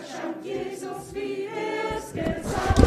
erscheint Jesus, wie er's gesagt.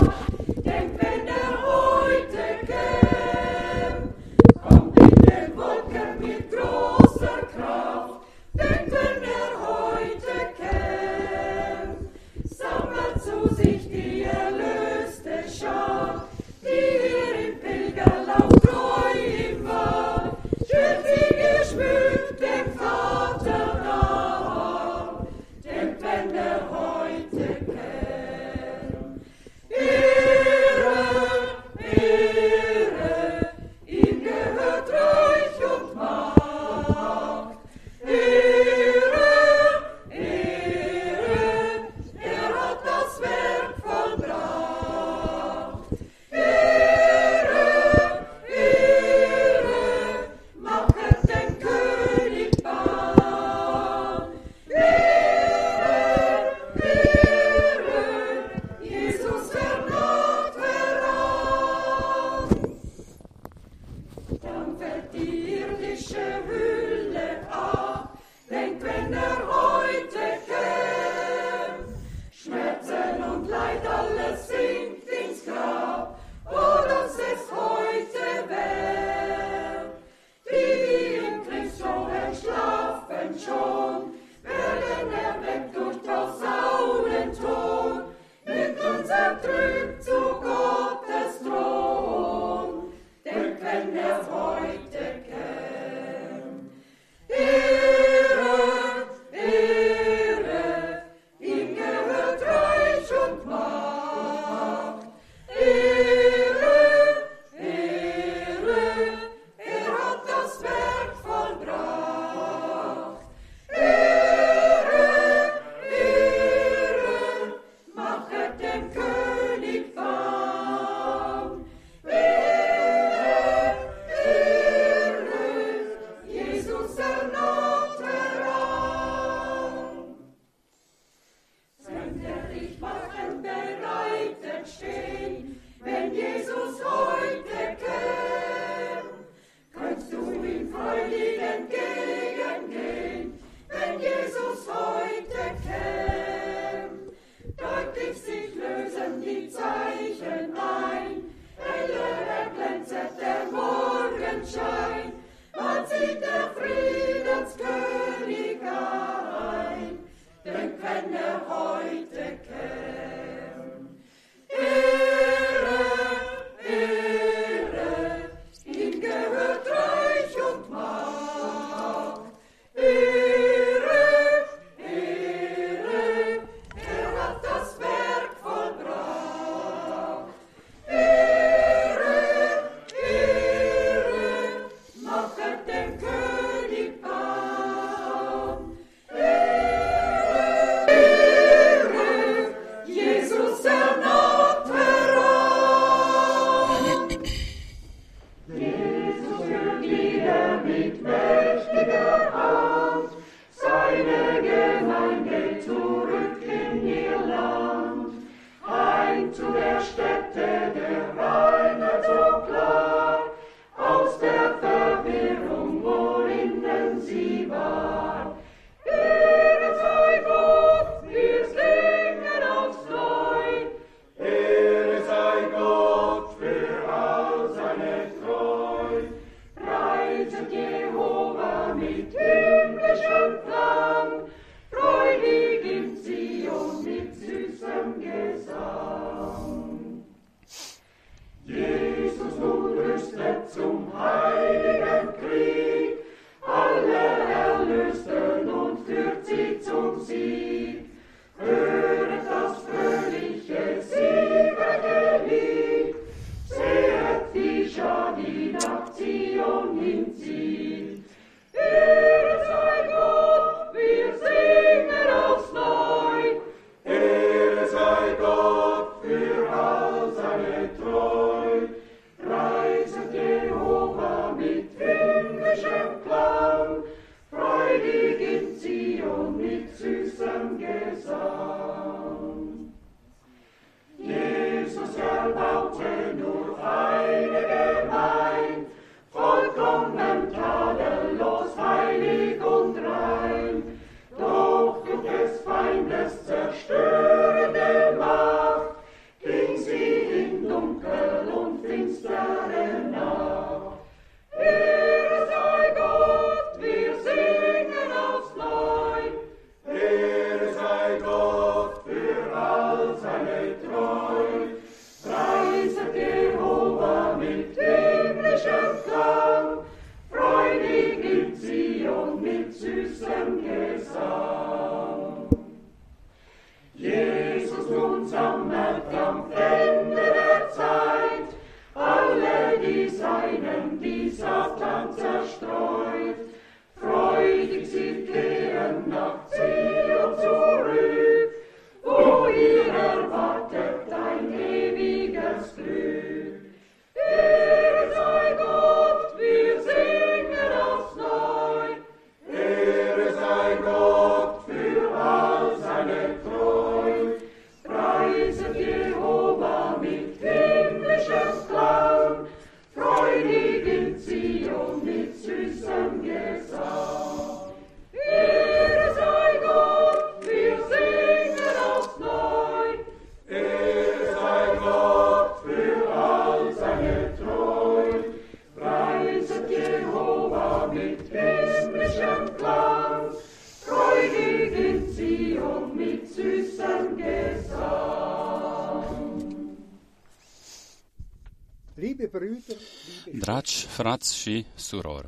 Frați și surori,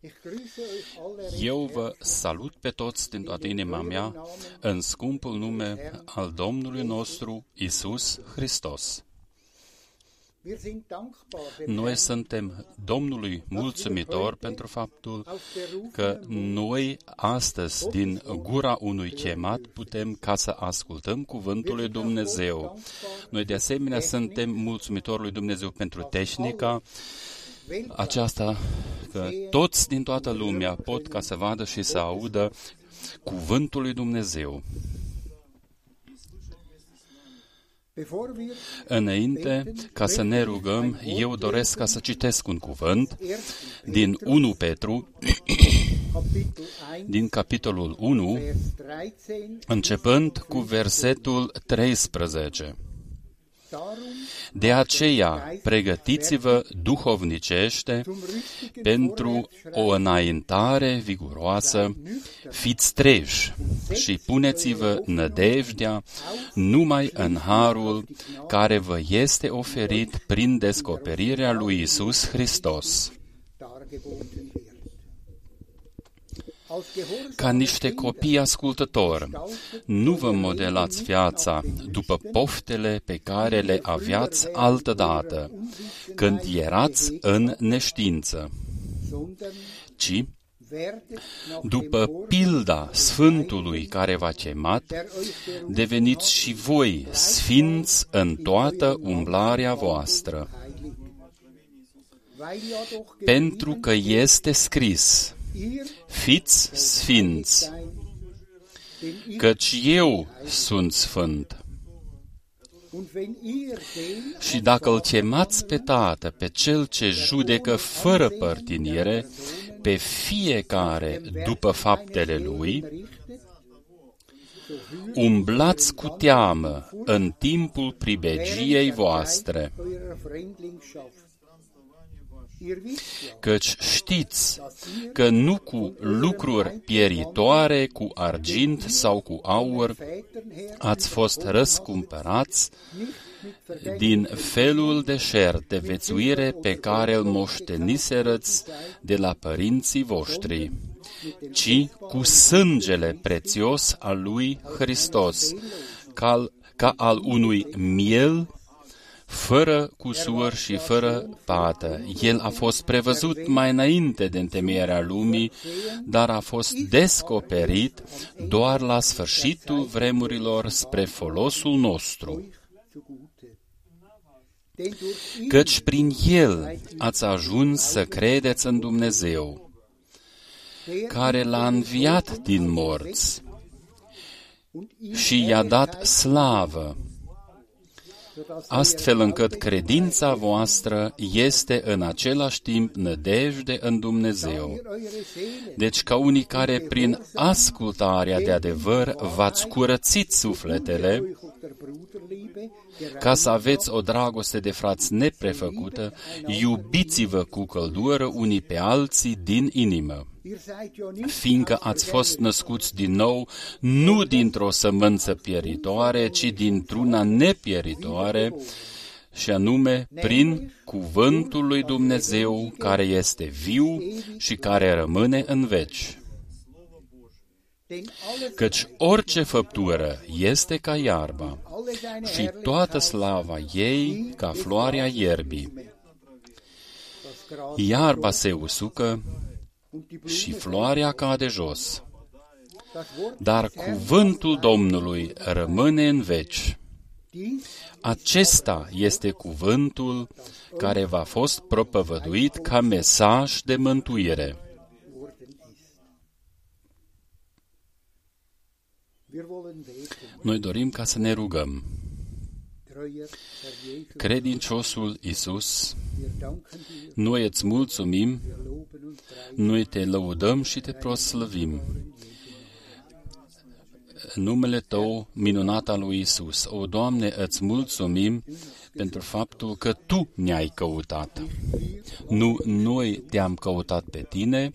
ich grüße euch alle recht eu vă salut pe toți din toată inima mea în scumpul nume al Domnului nostru Isus Hristos. Wir sind dankbar dem Noi Herrn suntem Domnului mulțumitor pentru faptul aus der Ruf că noi astăzi, din gura unui chemat, putem ca să ascultăm cuvântul lui Dumnezeu. Noi de asemenea suntem mulțumitori lui Dumnezeu pentru tehnica aceasta, că toți din toată lumea pot ca să vadă și să audă cuvântul lui Dumnezeu. Bevor wir Înainte, ca să ne rugăm, eu doresc ca să citesc un cuvânt erst din 1 Petru, Kapitel 1, din capitolul 1, Vers 13, începând cu versetul 13. Darum De aceea, pregătiți-vă duhovnicește zum rüstigen pentru o înaintare viguroasă, fiți treji și puneți-vă nădejdea numai în harul care vă este oferit prin descoperirea lui Isus Hristos. Ca niște Kinder copii ascultători, nu vă modelați viața după poftele pe care le aveați altădată, când erați în neștiință, sondern ci werdet nach după dem Wort pilda Sfântului care v-a chemat, der euch berufen deveniți și voi sfinți în toată umblarea voastră, heiligt. Weil ja doch pentru că este scris, ihr fiți sfinți, sein, denn ich căci eu sunt sfânt. und wenn ihr den Și dacă îl chemați pe Tată, pe Cel ce judecă fără părtinire, pe fiecare după faptele Lui, richtet, umblați cu teamă în timpul pribegiei voastre, căci știți că nu cu lucruri pieritoare, cu argint sau cu aur, Vätern her ați fost răscumpărați nicht mit Vergeltung din felul de șer de vețuire pe care îl moșteniserăți de la părinții voștri, ci cu sângele prețios al lui Hristos, ca, ca al unui miel fără cusur și fără pată. El a fost prevăzut mai înainte de întemeierea lumii, dar a fost descoperit doar la sfârșitul vremurilor spre folosul nostru. zugute. Denn durch ihn Căci prin El ați ajuns să credeți în Dumnezeu, der care l-a înviat din morți und ihn și i-a dat slavă, sodass astfel încât credința voastră este în același timp nădejde în Dumnezeu. ihr eure Seele Deci ca unii care prin ascultarea de adevăr v-ați curățit sufletele, euch auf der Bruderliebe ca să aveți o dragoste de frați neprefăcută, iubiți-vă cu căldură unii pe alții din inimă. Ihr seid ja nicht fiindcă ați fost născuți din nou, nu dintr-o sămânță pieritoare, ci dintr-una nepieritoare, și anume prin cuvântul lui Dumnezeu care este viu și care rămâne în veci. denn alles Căci orice făptură este ca iarba alle seine și toată slava ei ca floarea ierbii. das Gras Iarba se usucă und die Blume și floarea cade jos, das Wort dar cuvântul Domnului rămâne în veci. dies Acesta este cuvântul care v-a fost propovăduit ca mesaj de mântuire. worden ist. Wir wollen beten. Noi dorim ca să ne rugăm. Treuer Herr Jesus, Credinciosul Isus, wir danken dir, noi îți mulțumim, wir loben und preisen noi te lăudăm și te proslăvim. În numele Tău, minunat al lui Isus. O, Doamne, îți mulțumim pentru faptul că Tu ne-ai căutat. Nu noi te-am căutat pe Tine,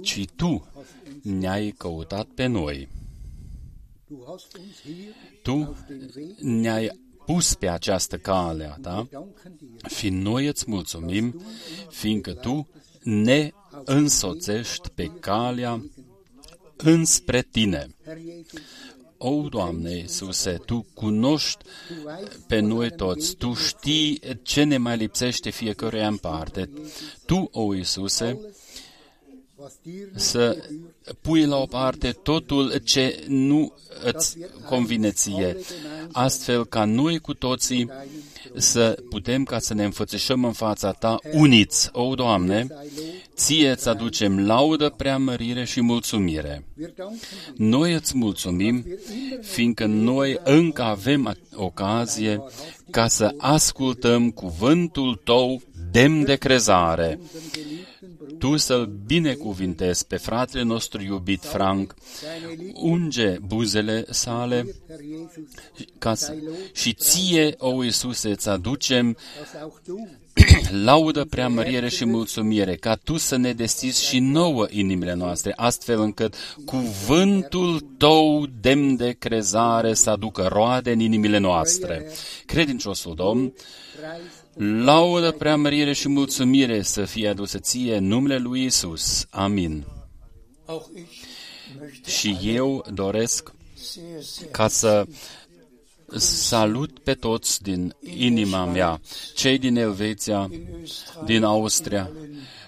ci Tu ne-ai căutat pe noi. Du hast uns hier Tu auf den Weg, ne-ai pus pe această cale a ta, danken dir. și noi îți mulțumim, fiindcă Tu ne însoțești pe calea înspre Tine. Herr Jesus, O, Doamne Iisuse, Tu cunoști du weißt, pe noi toți, Tu știi ce ne mai lipsește fiecăruia în parte. Tu, o Iisuse, was dir nicht să gebührt, pui la o parte totul ce nu îți convine ție, astfel ca noi cu toții să putem ca să ne înfățișăm în fața Ta uniți. O, Doamne, sei Lob. ție îți aducem laudă, preamărire și mulțumire. Wir danken dir, Noi îți mulțumim, fiindcă noi încă avem ocazie ca să ascultăm cuvântul Tău demn de crezare. Unseren geliebten Bruder, Tu să-l binecuvintezi pe fratele nostru iubit Frank, seine Liebe, unge buzele sale Herr Jesus, ca să, și ție, o Iisuse, îți aducem dass auch du laudă, preamărire și mulțumire, ca Tu să ne deschizi și nouă inimile noastre, astfel încât cuvântul Tău demn de crezare să aducă roade în inimile noastre. Credinciosul Domn, preis laudă, preamărire și mulțumire să fie adusă ție în numele Lui Isus. Amin. Auch ich möchte Și eu doresc sehr, sehr ca să salut pe toți din inima mea, cei din Elveția, in Österreich, din Austria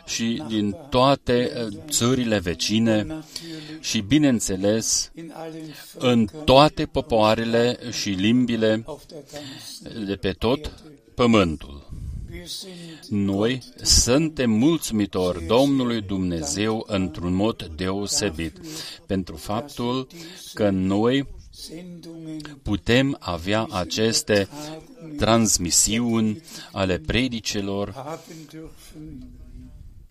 și din toate eh, țările vecine natürlich și, bineînțeles, in allen în Völkern toate popoarele și limbile auf der ganzen de pe tot pământul. Wir sind Noi suntem mulțumitori Domnului Dumnezeu într-un mod deosebit pentru faptul că noi Sendungen putem avea aceste transmisiuni ale predicelor, haben dürfen,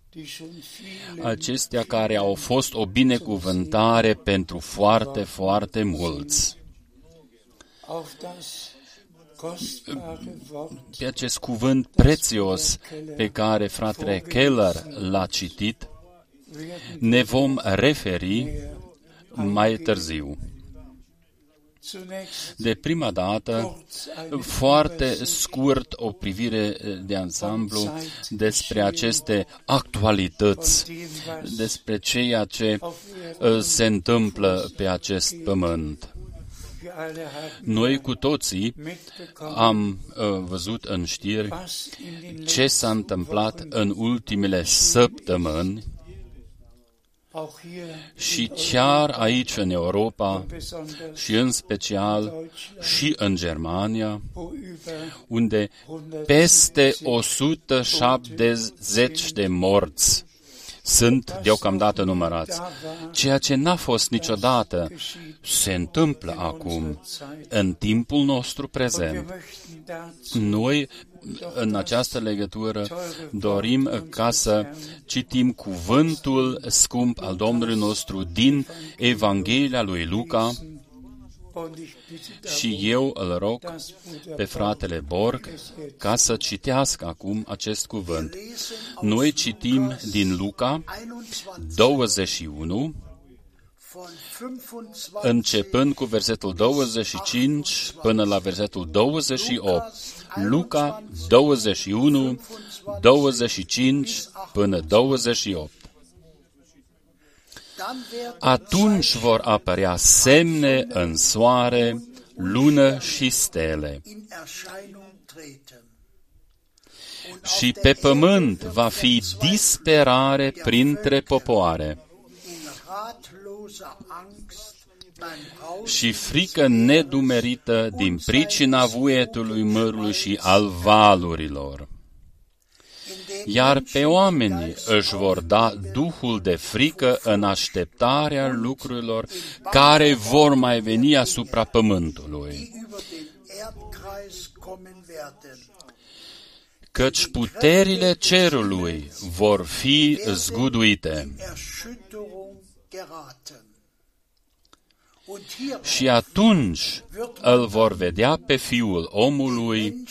die schon viele acestea care au fost o binecuvântare pentru foarte, foarte mulți. Acest cuvânt prețios pe care fratele Keller l-a citit, werden ne vom referi mai târziu. zunächst De prima dată, kurz eine foarte scurt o privire de ansamblu despre aceste actualități, dem, was despre ceea ce auf uh, Erden se întâmplă pe acest pământ. Wir alle haben Noi cu toții mitbekommen, am uh, văzut în știri was in den ce s-a întâmplat în ultimele săptămâni auch hier și chiar aici în Europa besonders și în special și în Germania, wo über unde peste 170 de morți sunt deocamdată numărați. Ceea ce n-a fost niciodată se întâmplă acum, în timpul nostru wir prezent. möchten dazu Noi, în această legătură, dorim ca să citim cuvântul scump al Domnului nostru din Evanghelia lui Luca und ich bitte și eu îl rog das Bruder pe fratele Borg ca să citească acum acest cuvânt. Noi citim din Luca 21, începând cu versetul 25 până la versetul 28. Luca 21, 25 până 28. Atunci vor apărea semne în soare, lună și stele. in Erscheinung treten. Und auf Și der pe Erde pământ wird va fi verzweifelt disperare der printre Völker popoare in ratloser Angst beim Rauschen și frică nedumerită din pricina vuietului mărului și al valurilor. In dem Iar pe oamenii își vor da duhul de frică în așteptarea lucrurilor care vor mai veni asupra pământului. die über den Erdkreis kommen werden. Căci puterile cerului vor fi zguduite. In Erschütterung geraten. Und hier Și atunci îl vor vedea pe Fiul omului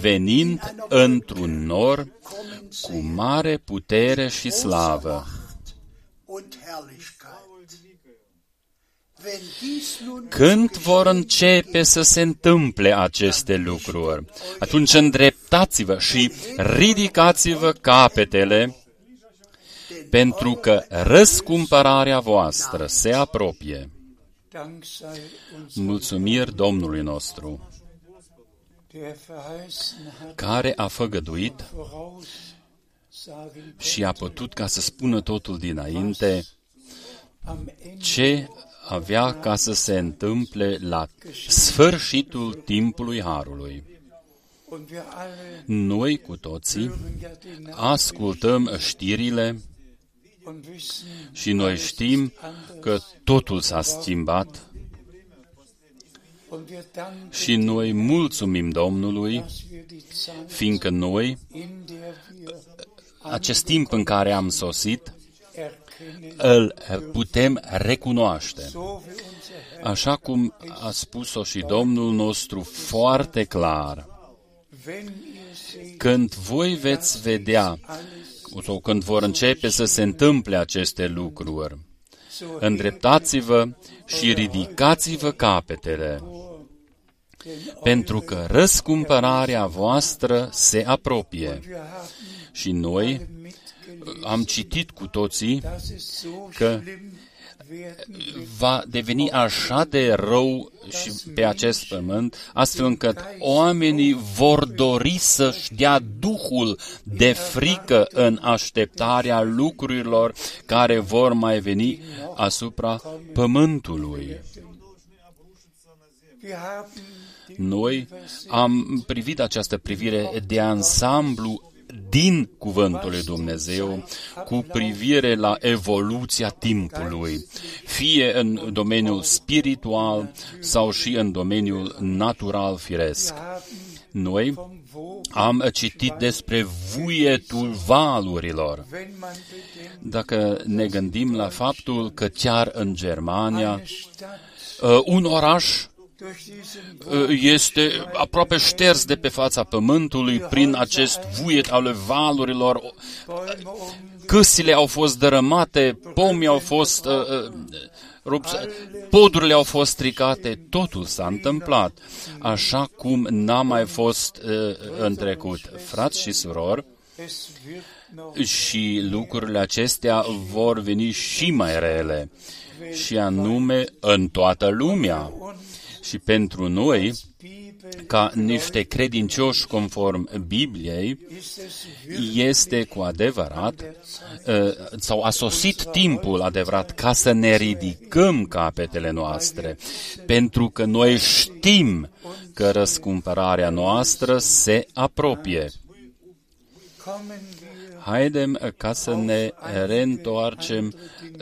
venind într-un nor cu mare putere și slavă. und Herrlichkeit. Wenn dies nun Când vor începe să se întâmple aceste lucruri, atunci îndreptați-vă și ridicați-vă capetele, pentru că răscumpărarea voastră se apropie. Dank sei uns, Mulțumiri Domnului nostru, der verheißen hat, care a făgăduit voraussagen și a putut ca să spună totul dinainte am Ende ce avea ca să se întâmple la sfârșitul timpului Harului. und wir alle Noi cu toții hören ja den ascultăm știrile und wissen, și noi știm că totul s-a schimbat und wir danken, și noi mulțumim Domnului, dass wir die Zeit, fiindcă noi, in der wir acest timp în care am sosit, erkennen, îl putem recunoaște. so wie unser Herr, Așa cum a spus-o și Domnul nostru foarte clar, wenn ihr seht, când voi veți vedea alles sau când vor începe să se întâmple aceste lucruri, so îndreptați-vă și ridicați-vă capetele, pentru că răscumpărarea voastră se apropie. wir haben Și noi mitgelesen, am citit cu toții dass es so că schlimm werden wird, va deveni așa de rău și pe acest pământ, astfel încât oamenii vor dori să-și dea Duhul de frică în așteptarea lucrurilor care vor mai veni asupra pământului. wir haben die Noi am privit această privire de ansamblu din Cuvântul lui Dumnezeu cu privire la evoluția timpului, fie în domeniul spiritual sau și în domeniul natural firesc. Noi vom wo, am citit despre vuietul valurilor. wenn man bedenkt, Dacă ne gândim la faptul că chiar în Germania eine Stadt uh, un oraș durch diesen uh, este aproape șters de pe fața pământului prin acest vuiet al valurilor. Bäume um Câsile au fost dărâmate, pomii au fost uh, uh, rupți, podurile au fost stricate, totul s-a întâmplat, așa cum n-a mai fost uh, în trecut. Frați și surori, es wird noch și lucrurile acestea vor veni și mai rele, și anume în toată lumea. Și pentru noi, Bibel ca niște credincioși conform Bibliei, ist es este cu adevărat, uh, sau a sosit timpul adevărat ca să ne ridicăm capetele noastre, pentru că noi știm că răscumpărarea noastră se apropie. Kommen wir Haidem uh, ca să ne reîntoarcem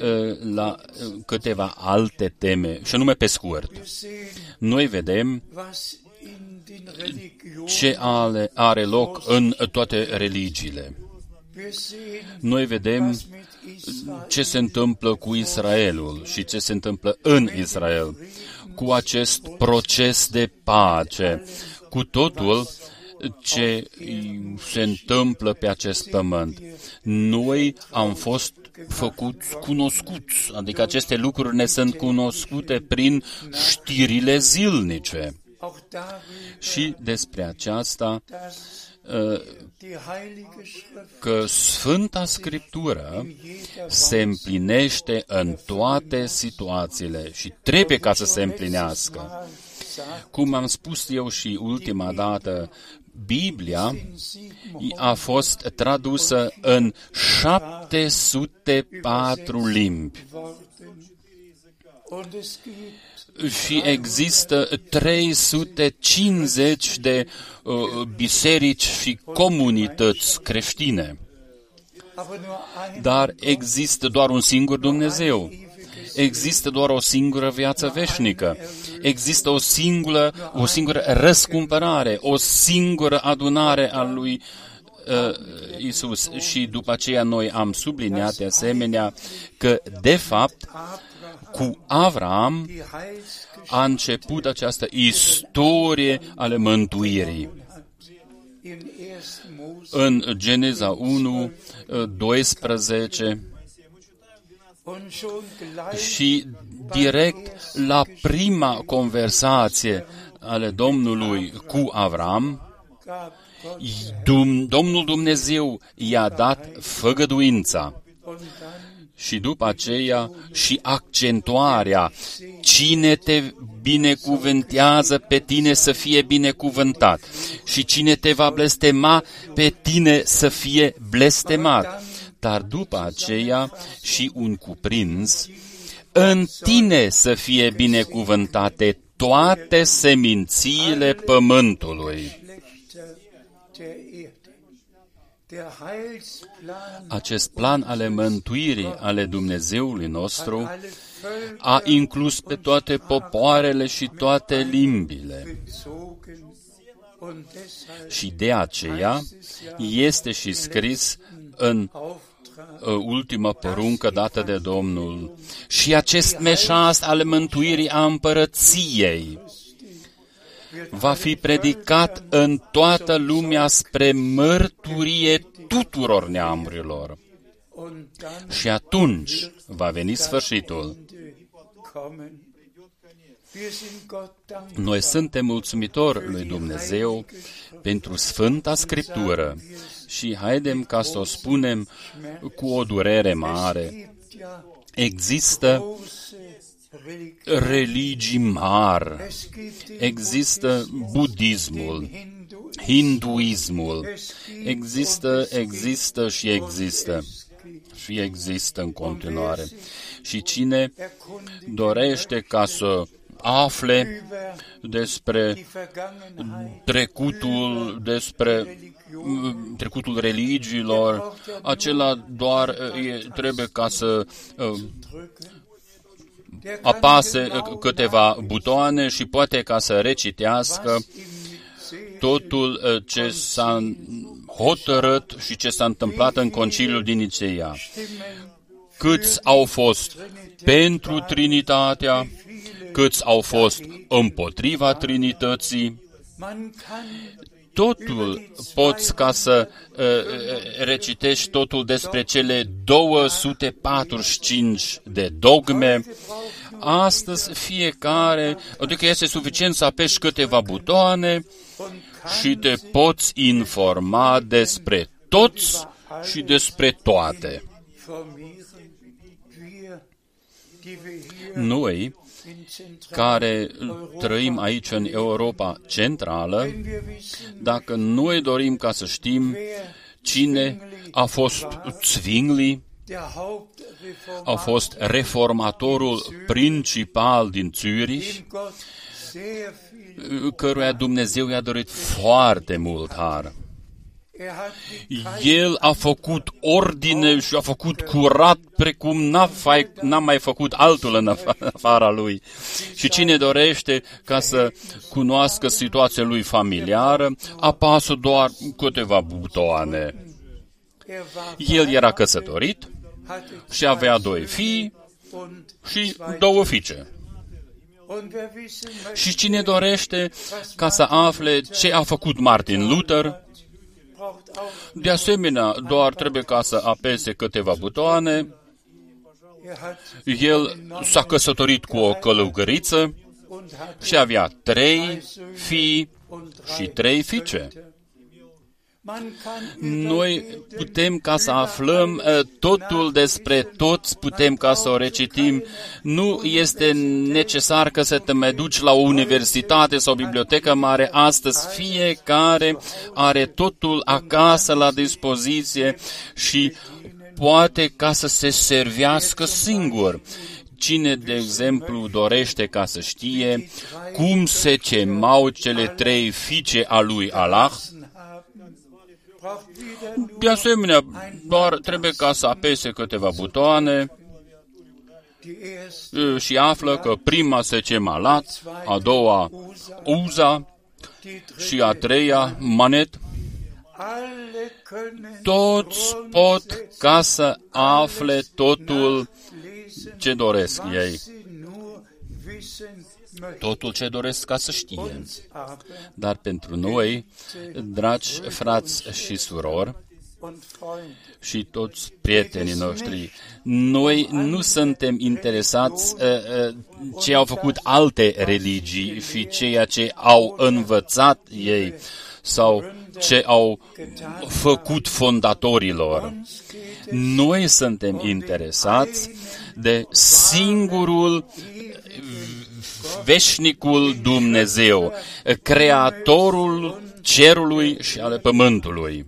uh, la uh, câteva alte teme, și anume pe scurt. sehen, Noi vedem was in den Religionen ce are, are loc în toate religiile. wir sehen, Noi vedem was mit Israel ce se întâmplă cu Israelul și ce se întâmplă în Israel, cu acest proces de pace, cu totul ce se întâmplă pe acest pământ. Noi am fost făcuți cunoscuți, adică aceste lucruri ne sunt cunoscute prin știrile zilnice. auch darüber, Și despre aceasta dass uh, die Heilige Schrift că Sfânta Scriptură se împlinește în toate situațiile și trebuie ca să se împlinească. Mal sagt, Cum am spus eu și ultima dată, Biblia in sieben a fost tradusă în 704 limbi Worten und es gibt și există 350 de uh, biserici și comunități creștine. aber nur ein Dar există doar un singur Dumnezeu. Există doar o singură viață veșnică. Există o singură, o singură răscumpărare, o singură adunare a lui uh, Isus. Și după aceea noi am subliniat de asemenea că, de fapt, cu Avram die Heilsgeschichte a început această istorie ale mântuirii. in 1. Mose În Geneza 1, uh, 12, Und schon gleich Și direct la prima conversație ale Domnului cu Avram, gab Gott Dum- Domnul Dumnezeu i-a dat făgăduința. und dann Și după aceea și accentuarea, cine te binecuvântează pe tine să fie binecuvântat și cine te va blestema pe tine să fie blestemat. Dar după aceea și un cuprins, în tine să fie binecuvântate toate semințiile pământului. Geschlechter der Erde. Der Heilsplan Acest plan ale mântuirii ale Dumnezeului nostru alle Völker a inclus pe toate popoarele și toate limbile. bezogen und deshalb Și de aceea este și scris în Auftrag uh, ultima poruncă dată de Domnul. Și acest meșas al mântuirii a împărăției va fi predicat în toată lumea spre mărturie tuturor neamurilor. und dann Și atunci va veni sfârșitul. kommen. Wir sind Gott dankbar. Noi suntem mulțumitori lui Dumnezeu pentru Sfânta Scriptură și haidem ca să o spunem cu o durere mare. gibt ja Există große Religionen. religii mari, Es gibt den există budismul, Hindu, hinduismul, există, există și există și există în continuare. Și cine erkundigt dorește ca să afle über despre die Vergangenheit trecutul despre mm, trecutul religiilor, acela doar e, trebuie ca să uh, drücken. Der kann apase genau uh, câteva butoane și poate ca să recitească was im See totul uh, ce s-a hotărât și ce s-a întâmplat în Conciliul din Niceea. stimmen, Câți au fost pentru Trinitatea, câți au fost împotriva Trinității, man kann totul poți ca să uh, uh, recitești totul despre cele 245 de dogme. Astăzi fiecare, adică este suficient să apeși câteva butoane și te poți informa despre toți și despre toate. formieren. Wir, die wir hier Noi, in Zentral care trăim aici în Europa Centrală, wenn wir wissen, dacă noi dorim ca să știm cine a fost Zwingli, der Hauptreformator, a fost reformatorul principal din Zürich, dem Gott sehr viel, căruia Dumnezeu i-a dorit foarte mult har. Er hat die El a făcut ordine și a făcut curat precum n-a, fai, n-a mai făcut altul în afa- afara lui. Și cine dorește ca să cunoască situația lui familiară, apasă doar câteva butoane. er war El era căsătorit hatte și avea doi fii und și două fiice. und wer wissen möchte, Și cine dorește ca să afle ce a făcut Martin Luther, braucht auch de asemenea, doar trebuie ca să apese câteva butoane. er hat El s-a căsătorit cu o călugăriță und hat și avea trei fii und și trei fiice. Man kann Noi putem ca să aflăm eh, totul despre toți, putem ca să o recitim. Nu este necesar că să te mai duci la o universitate sau o bibliotecă mare. Astăzi fiecare are totul acasă la dispoziție și poate ca să se servească singur. Cine, de exemplu, dorește ca să știe cum se chemau cele trei fiice a lui Allah, de asemenea, doar trebuie ca să apese câteva butoane die erste, e, și află că prima se chema Lat, a doua Uza die dritte. și a treia Manet. Alle können Toți pot ca să afle totul lesen, ce doresc ei. Was sie nur wissen möchten. Totul ce doresc ca să știe. Uns aber, Dar pentru noi, dragi frați și surori, und Freunde. și toți prietenii noștri. Noi nu suntem interesați uh, uh, ce au făcut alte religii și ceea ce au învățat ei sau ce au făcut fondatorilor. Noi suntem interesați de singurul veșnicul Dumnezeu, creatorul cerului și ale pământului.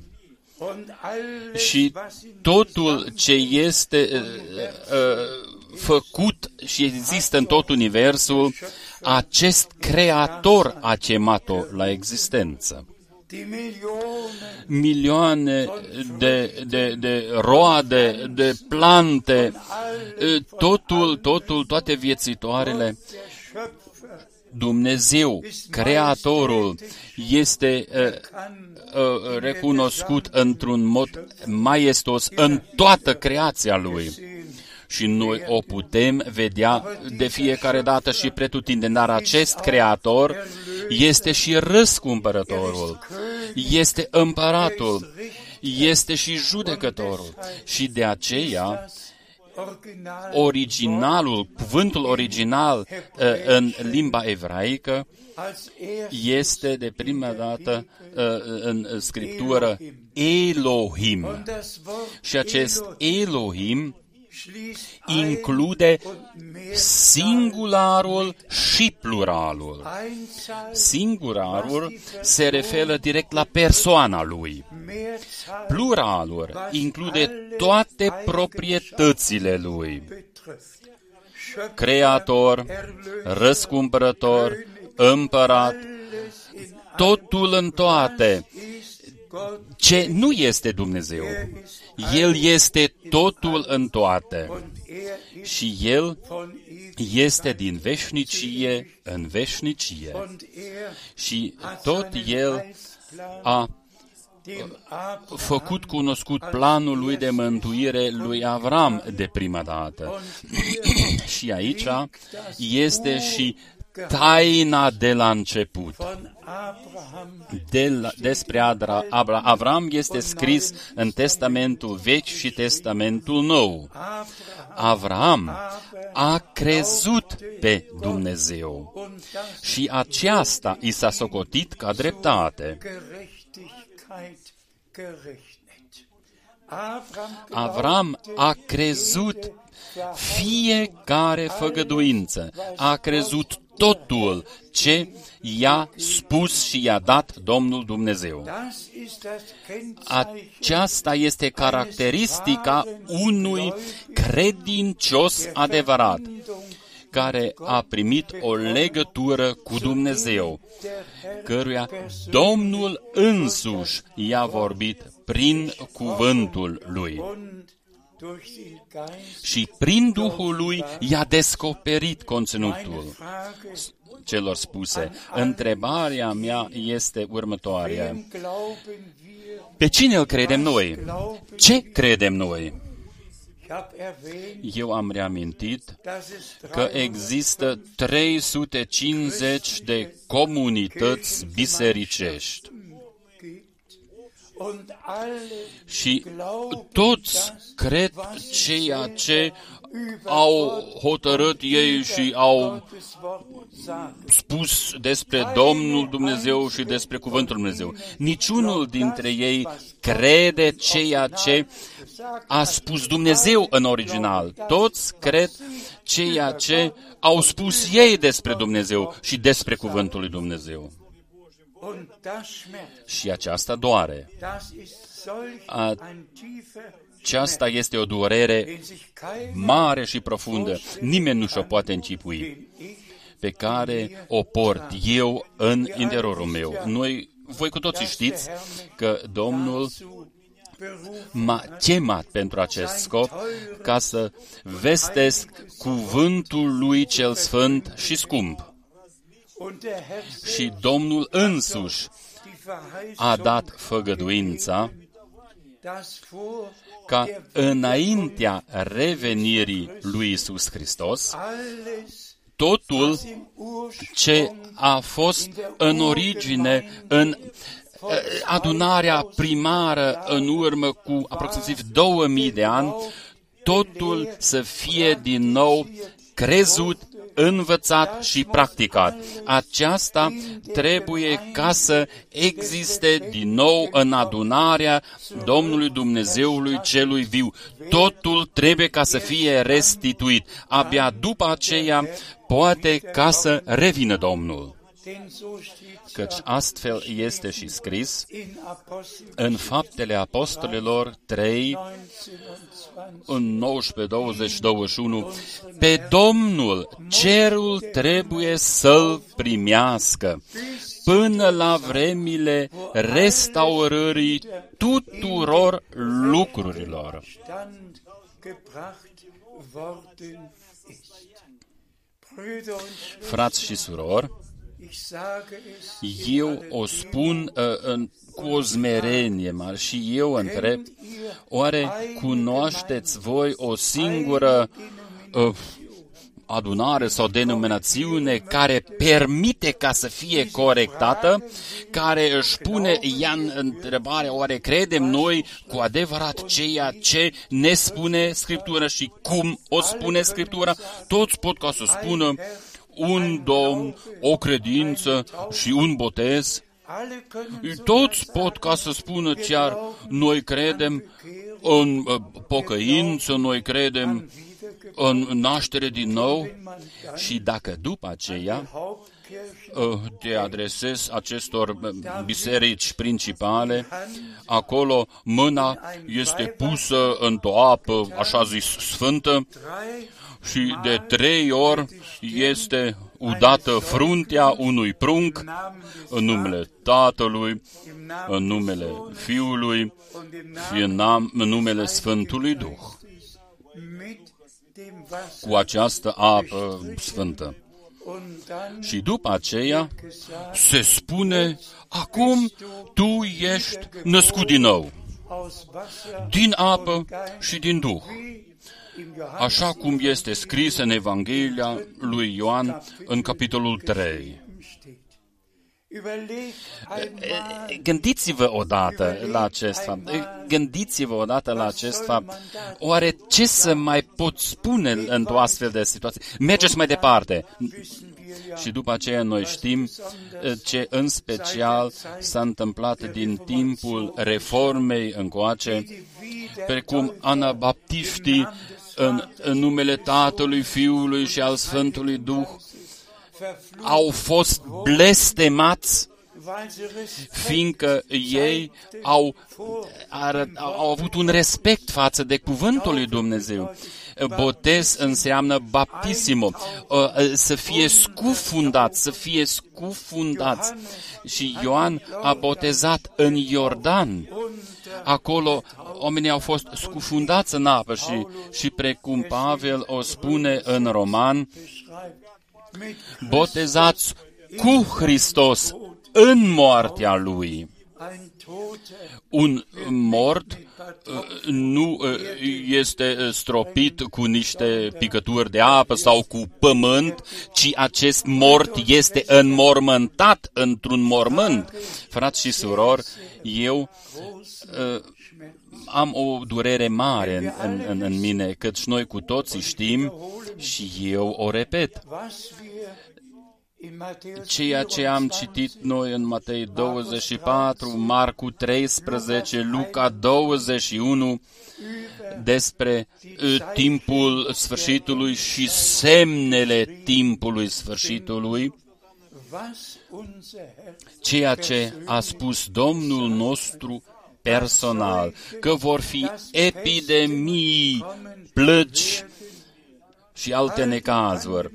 Und alles, Și was in totul ce este uh, uh, făcut și există în tot universul, acest creator a chemat-o la existență. die Millionen Milioane de, de, de roade, de plante, uh, totul, totul, toate viețitoarele, der Schöpfer Dumnezeu, Creatorul, este uh, kann uh, recunoscut într-un mod maestos în toată creația Lui. Și noi o putem vedea de fiecare dată și pretutindeni, dar acest Creator este și răscumpărătorul, este împăratul, este și judecătorul. Și de aceea, original originalul, cuvântul original uh, în limba evraică als er este de prima dată uh, în scriptură Elohim. und das Wort Și acest Elohim schließt include und mehr singularul și pluralul. Einzahl, Singularul se referă direct la persoana lui. Mehrzahl Pluralul include toate proprietățile lui. betrifft. Schöpfer, Creator, răscumpărător, împărat, alles in totul în toate. ist Gott Ce nu este Dumnezeu? El este totul în toate. und er ist Și El von ihm este din veșnicie în veșnicie. und er Și hat tot seinen El Heilsplan a dem Abraham făcut cunoscut planul lui de mântuire lui Avram de prima dată. Și aici este și taina de la început. von Abraham De la, despre Adra, Abra, Avram este scris în Testamentul Vechi și Testamentul Nou. Abraham Avram a crezut pe Dumnezeu und das și aceasta i s-a socotit ca dreptate. Gerechtigkeit gerechnet. Abraham, Avram a crezut fiecare făgăduință, a crezut totul ce i-a spus și i-a dat Domnul Dumnezeu. das ist das Kennzeichen Aceasta este caracteristica unui credincios adevărat, care a primit o legătură cu Dumnezeu, căruia Domnul însuși i-a vorbit prin cuvântul lui und durch den Geist. și prin Duhul lui i-a descoperit conținutul Frage, celor spuse. Întrebarea mea este următoarea. wem glauben wir? Pe cine îl credem noi? Glauben Ce credem noi? Ich habe erwähnt, Eu am reamintit dass es că există 350 de comunități bisericești gibt und alle și glauben toți das, cred was ceea ce selber au hotărât ei și au Gottes Wort sagt. spus despre Domnul Dumnezeu și despre Cuvântul Dumnezeu. Niciunul dintre ei crede ceea ce a spus Dumnezeu în original. Toți cred ceea ce au spus ei despre Dumnezeu și despre Cuvântul lui Dumnezeu. Und das schmerzt. Și aceasta doare. Das ist solch A- ein tiefer Aceasta este o durere den sich keiner, mare și profundă. Nimeni nu și-o poate încipui. den ich pe care o port eu în interiorul meu. Noi, voi cu toții știți că Domnul dazu berufen m-a chemat pentru acest scop ca să vestesc cuvântul lui cel sfânt și scump. Und der Herr Și Domnul însuși die Verheißung, a dat făgăduința dass vor ca der înaintea revenirii lui Isus Hristos, alles, totul was im Ursprung ce a fost în origine în adunarea primară în urmă cu aproximativ 2000 de ani, totul să fie din nou crezut, învățat și practicat. Aceasta trebuie ca să existe din nou în adunarea Domnului Dumnezeului celui viu. Totul trebuie ca să fie restituit. Abia după aceea poate ca să revină Domnul. Denn so steht Căci astfel este și scris in Apostel în Faptele Apostolilor 3, 19 în 19, 20, 21, pe Domnul cerul trebuie să-l primească până la vremile restaurării tuturor lucrurilor. Stand gebracht worden ist. Brüder und Schwestern, Frați și surori, ich sage es eu o spun uh, în, cu o zmerenie mare și eu întreb, oare cunoașteți voi o singură uh, adunare sau denominațiune care permite ca să fie corectată, care își pune ea în întrebare, oare credem noi cu adevărat ceea ce ne spune Scriptura și cum o spune Scriptura? Toți pot ca să spună un domn, o credință și un botez. alle können Toți pot ca să spună chiar, noi credem în uh, pocăință, noi credem în naștere din nou și dacă după aceea Hauptkirchen uh, te adresezi acestor uh, biserici principale, acolo mâna este pusă într-o apă, așa zis, sfântă, drei și de trei ori este udată fruntea unui prunc în numele Tatălui, în numele Fiului und im și în, nam- în numele Sfântului Duh, mit dem Wasser cu această apă sfântă. und dann Și după aceea gesagt se spune, acum tu ești născut din nou, aus Wasser din apă și din Duh. Im Johannes Așa cum este scris în Evanghelia lui Ioan în capitolul 3. steht. Überlegt einmal, Gândiți-vă odată la acest fapt. Gândiți-vă odată la acest fapt. Oare ce să mai pot spune într-o astfel de situație? Mergeți mai departe. wissen wir ja, Și după aceea noi știm eh, ce în special s-a întâmplat din timpul reformei încoace, precum anabaptiștii în, în numele Tatălui, Fiului și al Sfântului Duh verflucht, au fost blestemați weil sie Respekt fiindcă ei au, arăt, au avut un respect față de cuvântul lui Dumnezeu. Botez înseamnă baptisimo, să fie scufundați, să fie scufundați. Și Ioan a botezat în Iordan. Acolo oamenii au fost scufundați în apă și, și precum Pavel o spune în Roman, beschreibt, mit botezați cu Hristos în moartea Lui. Ein Toter Un mort uh, nu uh, este uh, stropit cu niște picături de apă sau cu pământ, ci acest mort este înmormântat într-un mormânt. Frați și surori, eu uh, am o durere mare în, în, în, în mine, căci noi cu toții știm și eu o repet. Ceea ce am citit noi în Matei 24, Marcu 13, Luca 21, despre uh, timpul sfârșitului și semnele timpului sfârșitului, was unser Herr ceea ce a spus Domnul nostru personal, că vor fi epidemii, plăci și alte necazuri.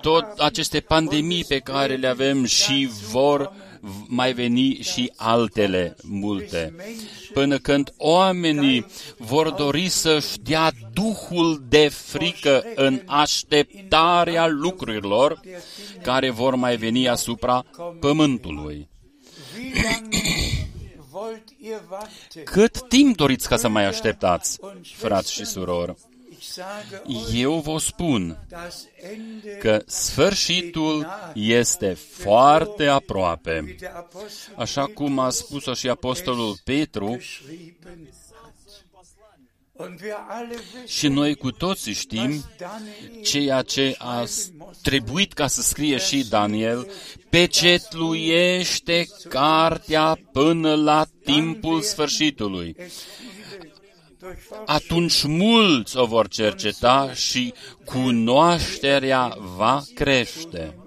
Tot aceste pandemii pe care le avem și vor mai veni și altele multe. Până când oamenii vor dori să-și dea duhul de frică în așteptarea lucrurilor care vor mai veni asupra pământului. Wie lange wollt ihr warten? Cât timp doriți ca să mai așteptați, frați și surori? Ich Ich sage euch, Eu vă spun das Ende că sfârșitul este foarte aproape. wie der Apostel Așa cum a spus-o și apostolul Petru, geschrieben hat. Und wir alle și wissen, noi cu toții știm was Daniel ceea ce a s- trebuit ca să scrie și Daniel, pecetluiește cartea până la timpul sfârșitului. Es viele durchforscht. Atunci mulți o vor cerceta și cunoașterea va crește.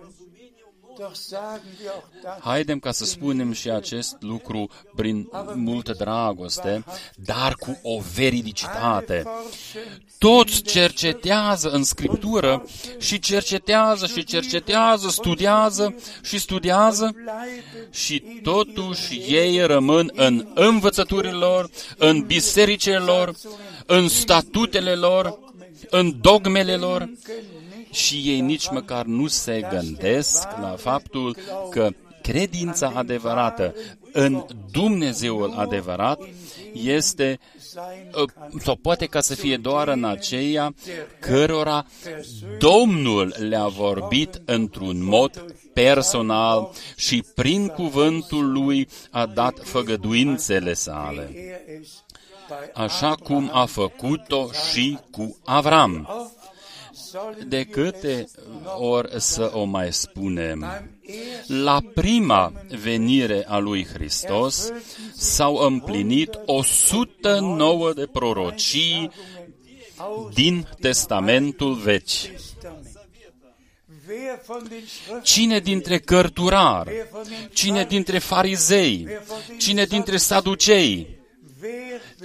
Haidem ca să spunem și acest lucru prin multă dragoste, dar cu o veridicitate. forschen Toți cercetează în Scriptură și cercetează și cercetează, studiază și studiază bleiben și totuși ei rămân în învățăturile lor, în bisericile lor, în statutele lor, în dogmele lor și ei nici măcar nu se gândesc la faptul că credința adevărată în Dumnezeul adevărat este sein uh, sau poate ca să fie doar în aceia cărora Domnul le-a vorbit într-un mod personal și prin cuvântul lui a dat făgăduințele sale, er es bei așa cum a făcut-o și cu Avram. Oft sollen De wir câte es noch ori să o mai spunem? beim ersten La prima venire a lui Hristos s-au împlinit 109 de prorocii aus din Testamentul Vechi. Testament. Wer von den Schriften, Cine dintre cărturari, wer von den cine dintre farizei, cine dintre saducei, wer, wer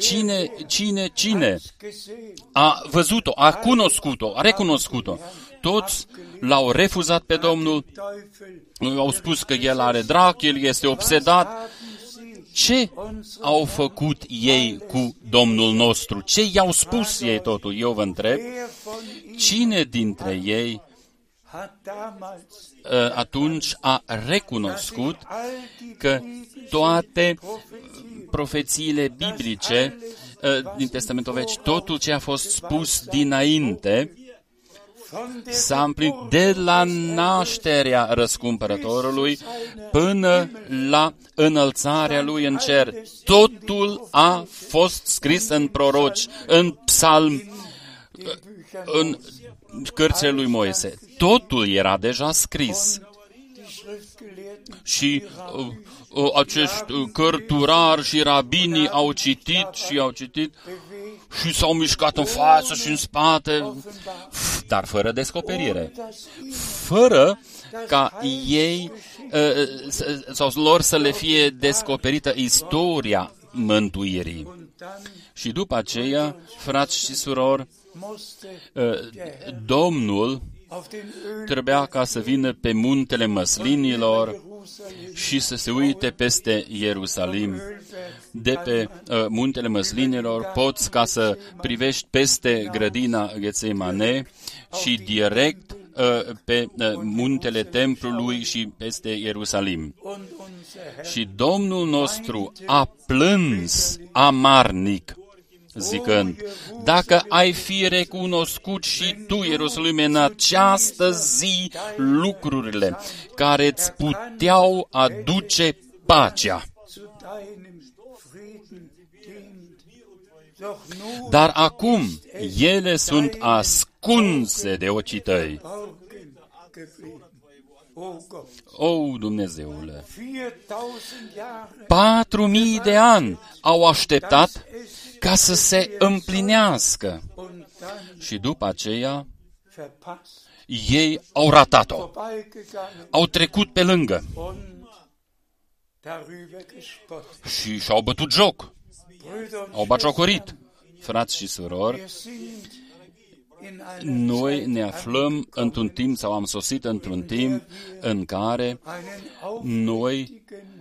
cine, cine, cine hat's gesehen? a văzut-o, a cunoscut-o, a recunoscut-o, toți l-au refuzat pe Domnul, Teufel, au spus că el are drac, el este obsedat. haben sie Ce au făcut ei cu Domnul nostru? Ce i-au spus ei totul? Eu vă întreb, Wer von ihnen cine dintre ei hat damals ă, atunci a recunoscut all die că toate Prophetien, profețiile biblice ă, din Testamentul Vechi, totul ce a fost spus dinainte, von der s-a împlinit de la nașterea răscumpărătorului până la înălțarea lui în cer. Totul a fost scris în proroci, în psalm, în cărțile lui Moise. Totul era deja scris. Die Schriftgelehrten Și uh, uh, acești uh, cărturari și rabinii au citit și au citit și s-au mișcat în față și în spate, f- dar fără descoperire. Fără ca ei uh, să- sau lor să le fie descoperită istoria mântuirii. und dann Și după aceea, frați și surori, musste uh, Domnul auf den Öl trebuia ca să vină pe muntele măslinilor Jerusalem și să se uite peste Ierusalim. De pe uh, muntele măslinilor poți ca să privești peste grădina Ghețemane și direct uh, pe uh, muntele templului și peste Ierusalim. und unser Herr Și Domnul nostru a plâns amarnic, zicând, dacă ai fi recunoscut și tu, Ierusalime, în această zi lucrurile care îți puteau aduce pacea. zu deinem Frieden dient. Doch nun Dar acum ele sunt ascunse de ochii tăi. Augen geblieben. O Gott, O, Dumnezeule! 4000 Jahre Patru mii de ani au așteptat ca să se împlinească. und dann Și după aceea, verpasst, ei au ratat-o. vorbeigegangen Au trecut pe lângă und darüber gespottet. și și-au bătut joc. Brüder und Au bagiocorit. Frați și surori, wir sind in einer noi Zeit ne aflăm într-un timp sau am sosit într-un timp în care einen noi aufrichtigen Vergleich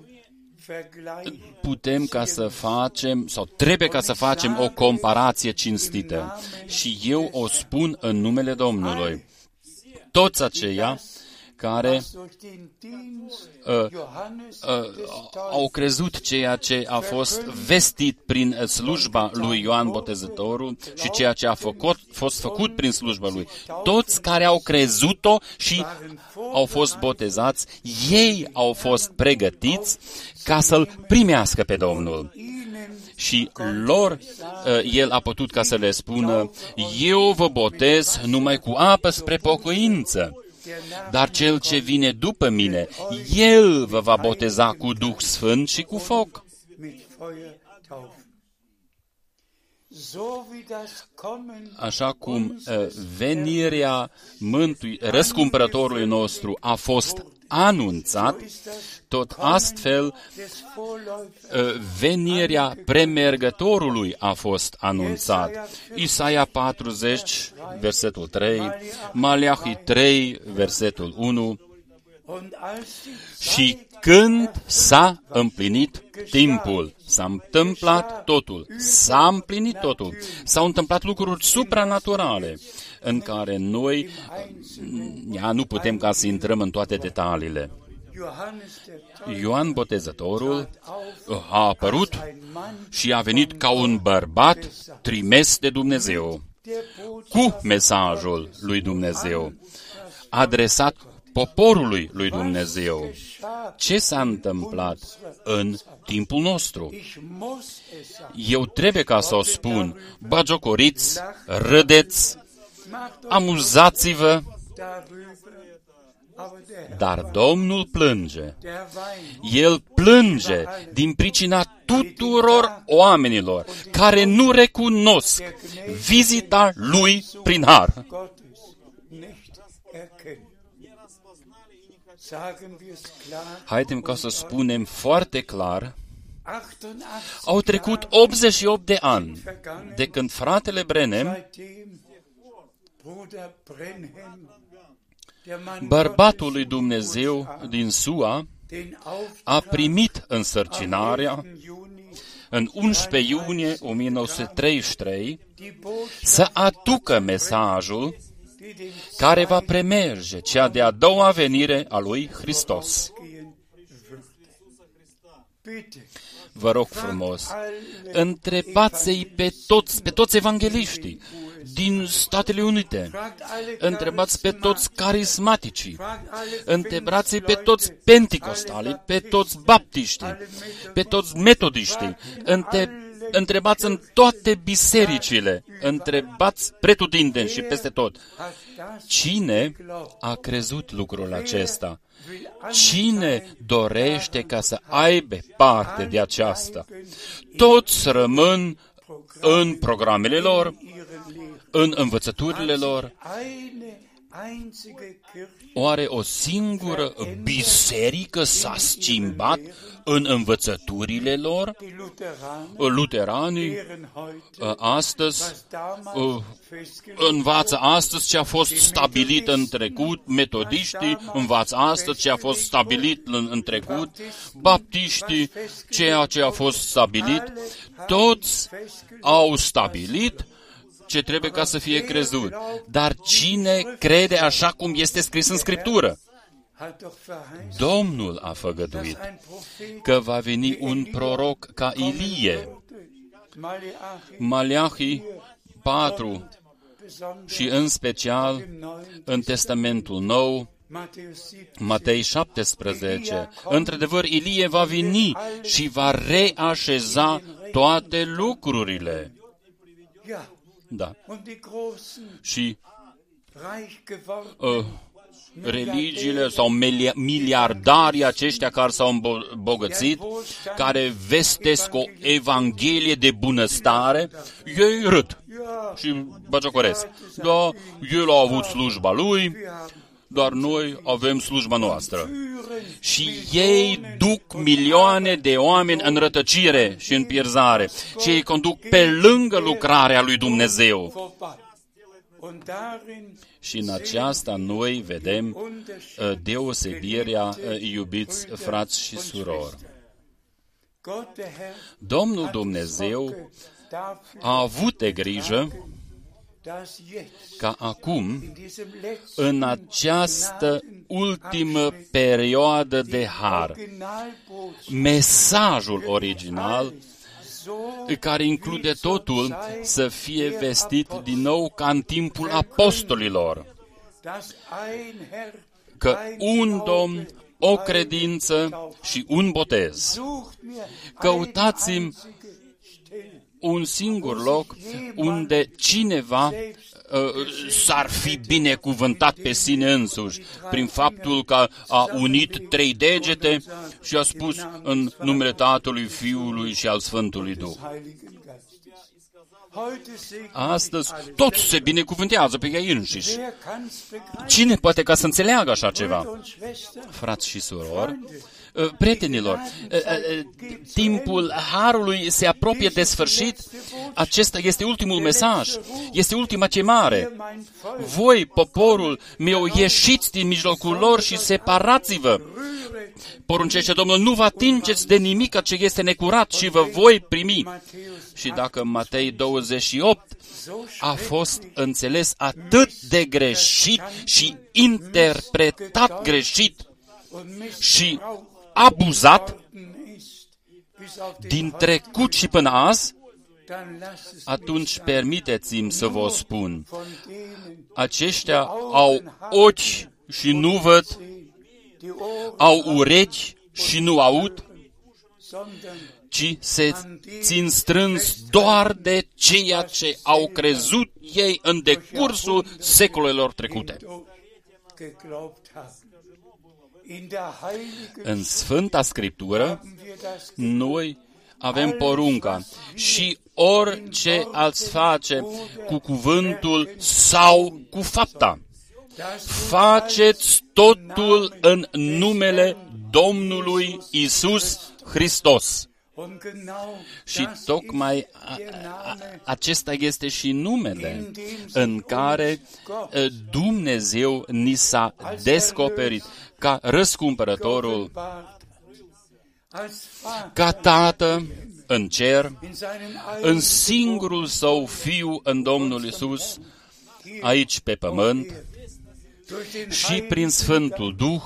putem ca să facem sau trebuie ca să facem o comparație cinstită. Și eu o spun în numele Domnului. Toți aceia care was durch den Dienst uh, Johannes uh, des au crezut ceea ce a fost vestit prin uh, slujba lui Ioan Botezătorul și ceea ce a făcut, fost făcut prin slujba lui. Toți care au crezut-o și au fost botezați, ei au fost pregătiți ca să-L primească pe Domnul. ihnen Și lor uh, el a putut ca să le spună, eu vă botez numai cu apă spre pocăință, dar cel ce vine după mine, el vă va boteza cu Duh Sfânt și cu foc. Așa cum uh, venirea mântui, răscumpărătorului nostru a fost anunțat, tot astfel des Vorläufers uh, venirea premergătorului a fost anunțat. Isaia 40, versetul 3, Maleahi 3, versetul 1, und als die Și când s-a împlinit timpul, s-a întâmplat totul, s-a împlinit totul, s-au întâmplat lucruri supranaturale în care noi ja, nu putem ca să intrăm în toate detaliile. Johannes der Täufer Ioan Botezătorul auf a apărut ein Mann, și a venit ca un bărbat trimis de Dumnezeu, der Botschaft cu mesajul lui Dumnezeu, adresat poporului lui Dumnezeu. geschah. Ce s-a întâmplat în timpul nostru? Ich muss es sagen. Eu trebuie ca să o spun, bagiocoriți, râdeți, Macht euch amuzați-vă, darüber, aber der Herr, dar Domnul plânge. der weint. El plânge din pricina tuturor oamenilor care nu recunosc vizita lui prin har. Haideți ca să spunem foarte clar, 88 au trecut 88 de ani de când fratele Brenem, seitdem Bruder Brenhem, der Mann bărbatul lui Gottes, Dumnezeu din SUA, den a Auftrag primit însărcinarea am 11. Juni în 11 iunie 1933 die Botschaft, să aducă mesajul die den care va premerge cea de-a doua venire a lui Hristos. gehen würde. Bitte, Vă rog frumos, alle întrebați-i pe toți, pe toți evangeliștii din Statele Unite, fragt alle întrebați pe toți carismaticii, fragt alle întrebați pe toți penticostali, pe toți baptiștii, pe toți metodiștii, între, întrebați în toate bisericile, întrebați pretutindeni și peste tot. hat das Cine a crezut lucrul acesta? Cine dorește ca să aibă parte de aceasta? Toți rămân în programele lor, ihre Lehre. în învățăturile lor. Eine einzige Kirche Oare o singură biserică s-a schimbat în învățăturile lor? die Lutheraner Luteranii lehren heute, uh, astăzi was damals uh, festgelegt învață astăzi ce a fost stabilit în trecut, metodiștii învață astăzi ce a fost stabilit în, în trecut, baptiștii ceea ce a fost stabilit, toți au stabilit ce trebuie ca să fie crezut. Dar cine crede așa cum este scris în Scriptură? Hat doch verheißen, Domnul a dass făgăduit ein Prophet că va veni un proroc ca Ilie. Maleachi. Maleahi 4 besonders și în special im Neuen în Testamentul Nou, Matthäus 7 Matei 17. Într-adevăr, Ilie va veni și va reașeza toate lucrurile. ja. Da. und die großen. Și reich gewordenen uh, religiile sau milia- miliardarii aceștia care s-au îmbogățit, care vestesc o evanghelie de bunăstare, ei râd ja și băgiocoresc. Da, el a avut slujba lui, wir haben dar noi avem slujba noastră. führen Și ei duc milioane de oameni în rătăcire și în pierzare și ei conduc pe lângă lucrarea lui Dumnezeu. Vorbei und darin Și în aceasta noi vedem uh, deosebirea, uh, iubiți frați și surori. Gott der Herr Domnul hat Dumnezeu Sorge dafür a avut de grijă dass jetzt ca acum, in diesem letzten în această ultimă perioadă de har, Originalbotschaft mesajul original, so care include totul, să fie vestit din nou ca în timpul apostolilor, dass ein Herr, că ein un Domn, Glaube, o ein credință Taufe. și un botez. Sucht mir Căutați-mi eine einzige Stelle, un singur loc unde cineva uh, s-ar fi binecuvântat pe sine însuși prin faptul că a unit trei degete și a spus în numele Tatălui, Fiului și al Sfântului Duh. des Heiligen Geistes. Heute segnen Astăzi sich alle toți se binecuvântează pe ei înșiși. Wer kann's begreifen? Cine poate ca să înțeleagă așa ceva? Brüder und Schwestern, Frați și surori, uh, prietenilor, uh, uh, timpul Harului se apropie de sfârșit. Acesta este ultimul mesaj, este ultima chemare. ihr mein Volk, Voi, poporul meu, ieșiți din mijlocul lor și separați-vă. rühret Poruncește Domnul, nu vă atingeți de nimic ce este necurat și vă voi primi. Matthäus Și dacă Matei 28 so a fost înțeles atât de greșit și interpretat greșit und și missbraucht abuzat worden ist, bis auf den din trecut și până azi, dann lasst es atunci mich sagen. permiteți-mi să vă spun, Von denen, aceștia au ochi și nu văd, die Ohren, au urechi și nu aud, sondern ci se țin strâns doar de ceea ce au crezut ei în decursul secolelor trecute. În Sfânta Scriptură, haben wir das noi avem porunca și orice ați face cu cuvântul sau cu fapta, dass faceți totul în numele Domnului Isus Hristos. und genau Și das tocmai ist a, der a, Name, acesta este și numele în care uh, Dumnezeu ni s-a descoperit ca răscumpărătorul, geoffenbart als Vater ca Tată în cer, in seinem în eigenen singurul său Fiu în Domnul Isus, aici pe pământ durch den și Heiligen prin Sfântul Duh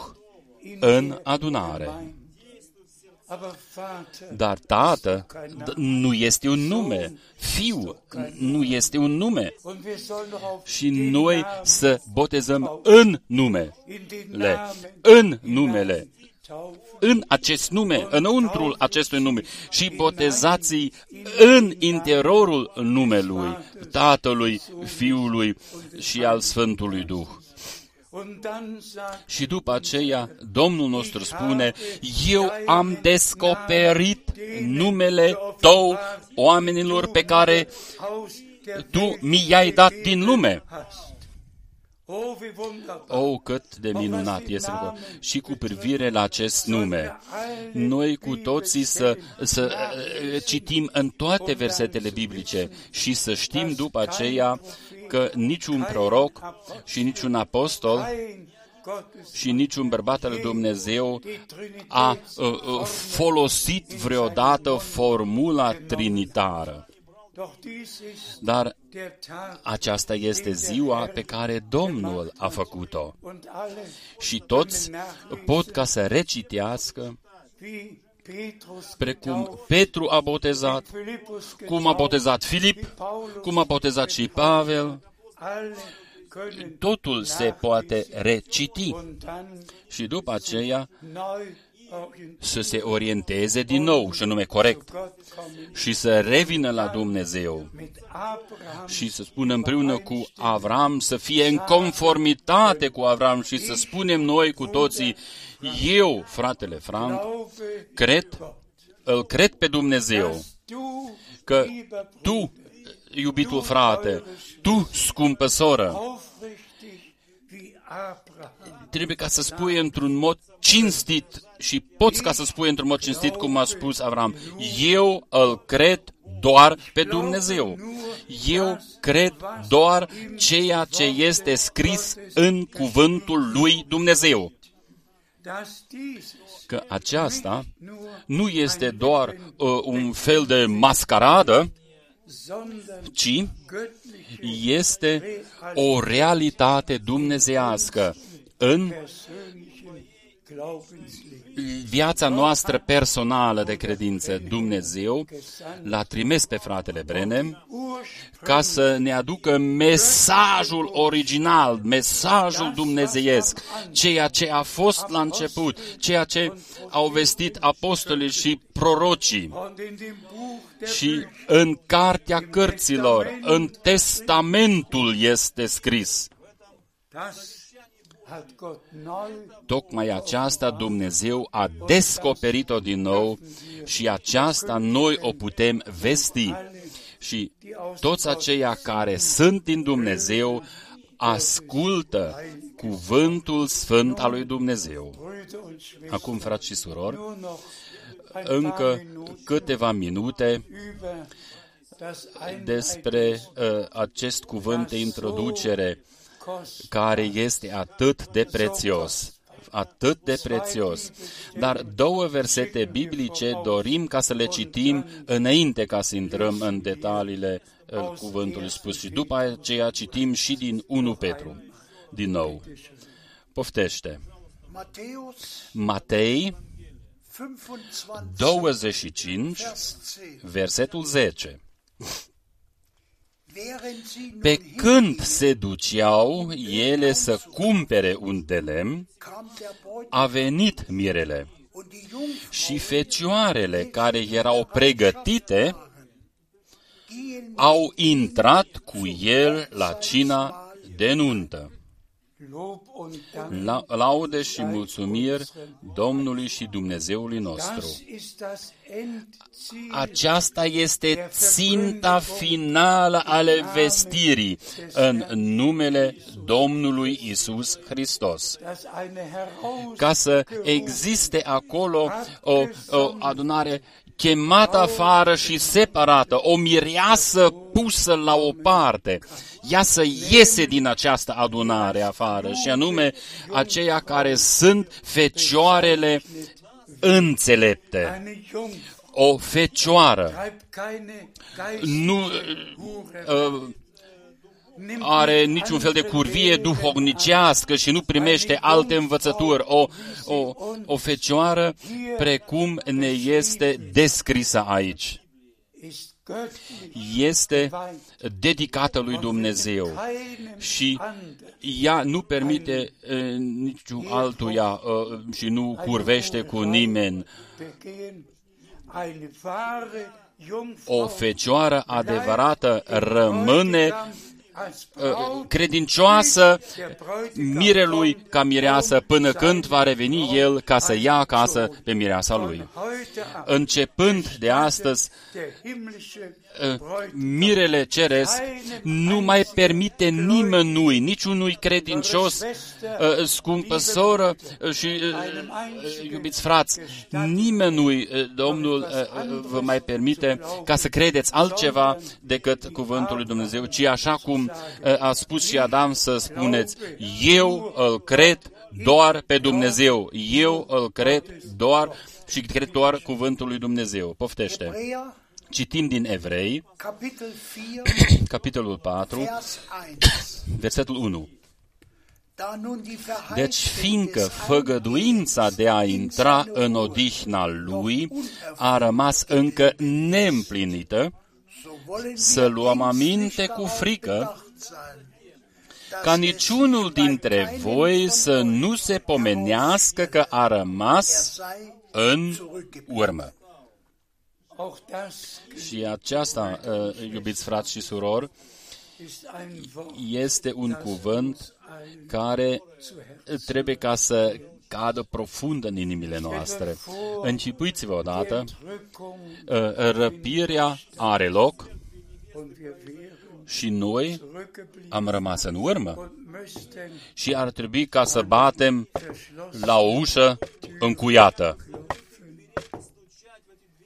în adunare. Gemeinde. Aber Vater, Dar Tată d- nu este un nume, Fiu nu este un nume. Und wir sollen doch auf și den noi Namen, să botezăm în nume, in den le, Namen în numele, taufen. în acest nume, înăuntrul acestui nume. și botezați în interiorul numelui Tatălui, Fiului și al Sfântului Duh. Und dann sagt Și după aceea, Domnul nostru spune, Eu am descoperit numele Tău oamenilor pe care aus der Tu Welt mi i-ai dat din lume. hast. Oh, wie wunderbar. Oh, cât de minunat este lucrul. Și cu privire la acest nume, noi cu toții să, să uh, citim în toate versetele biblice și să știm după aceea că niciun proroc și niciun apostol Kein Gottes și niciun bărbat al lui Dumnezeu a uh, uh, folosit vreodată formula trinitară. Doch dies ist Dar der Tag aceasta este ziua pe care Domnul a făcut-o. und alle, Și toți pot ca să recitească wie Petrus precum getauft, Petru a botezat, Philippus cum a getauft, botezat Filip, cum a botezat și Pavel, alle können totul se poate reciti und dann și după aceea neu orientiert să se orienteze din nou, și anume corect, Gott kommen. și să revină la Dumnezeu Mit Abraham și să spună împreună cu Avram, să fie în conformitate cu Avram și să spunem noi cu toții, eu, fratele Frank, glaube cred, îl cred pe Dumnezeu, dass du, că lieber tu, iubitul frate, tu, scumpă soră, aufrichtig wie Abraham trebuie ca să spui într-un mod cinstit și poți ca să spui într-un mod cinstit cum a spus Avram, eu îl cred doar pe Dumnezeu. Eu cred doar ceea ce este scris în cuvântul lui Dumnezeu. Dass dieses Că aceasta nur nu este doar uh, un fel de mascaradă, sondern ci göttliche, este o realitate dumnezeiască în persönlichen Glaubensleben. Viața noastră personală de credință. Dumnezeu l-a trimis pe fratele Brenem ca să ne aducă mesajul original, mesajul dumnezeiesc, ceea ce a fost la început, ceea ce au vestit apostolii și prorocii. Und in dem Buch der Și în cartea cărților, în testamentul este scris. Tocmai aceasta Dumnezeu a descoperit-o din nou și aceasta noi o putem vesti. Și toți aceia care sunt din Dumnezeu ascultă cuvântul sfânt al lui Dumnezeu. Brüder und Schwestern Acum, frați și surori, nur noch ein paar încă Minuten câteva minute über das despre uh, acest cuvânt de introducere Einheitskost. Care este atât de prețios. Atât de prețios. Dar două versete biblice dorim ca să le citim înainte ca să intrăm în detaliile uh, cuvântului spus. Și după aceea citim și din 1 Petru. Din nou. Poftește. Matthäus Matei 25, 25, Vers 10. versetul 10. Während sie nun Pe când hingingen, se duceau ele să cumpere un de lemn, kam der Beutel a venit mirele und die Jungfrau și fecioarele care erau pregătite gehen au intrat cu el la cina de nuntă. Lob und Dank. La, laude și mulțumiri Domnului și Dumnezeului nostru. Das ist das Endziel Aceasta este ținta finală ale vestirii în numele Domnului Isus Hristos. dass eine heraus Ca să existe acolo o, o adunare chemată afară și separată, o mireasă pusă la o parte. Ea să iese din această adunare afară, și anume aceia care sunt fecioarele înțelepte. eine Jungfrau O fecioară treibt keine nu geistliche uh, are niciun fel de curvie duhovnicească și nu primește alte învățături. O, o, o fecioară precum ne este descrisă aici. ist göttlich Este dedicată lui Dumnezeu keinem și anderen. ea nu permite uh, niciun altuia uh, și nu curvește cu nimeni. begehen. Eine wahre O Jungfrau fecioară adevărată rămâne als uh, Braut credincioasă der Bräutigam mirelui kommt, ca mireasă um până seine când va reveni Braut el ca să ia acasă einzuholen. pe mireasa lui. Von heute ab Începând de astăzi, der himmlische uh, Bräutigam mirele ceresc nu mai permite nimănui, niciunui credincios, uh, scumpă soră uh, și uh, uh, iubiți frați, nimănui uh, Domnul uh, uh, vă mai permite ca să credeți altceva decât cuvântul lui Dumnezeu, ci așa cum uh, a spus și Adam să spuneți, eu îl cred doar pe Dumnezeu, eu îl cred doar și cred doar cuvântul lui Dumnezeu. Poftește. Hebräer, Citim din Evrei, Kapitel 4, capitolul 4, Vers 1. versetul 1. Da nun die Deci, Verheißung fiindcă des făgăduința de a intra în odihna lui a rămas încă neîmplinită, so wollen să wir luăm ängstlich aminte cu darauf frică bedacht sein, dass ca es niciunul bei dintre keinem voi von să euch nu se pomenească că a er rămas sei în zurückgeblieben. urmă. Auch das Și aceasta, uh, iubiți frați și surori, ist ein Wort este un cuvânt ein care zu Herzen. trebuie ca să cadă profund în inimile noastre. Închipuiți-vă odată, Entrückung uh, răpirea are loc und wir wären și noi zurückgeblieben am rămas în urmă und müssten și ar trebui ca să batem verschlossen. la o ușă încuiată.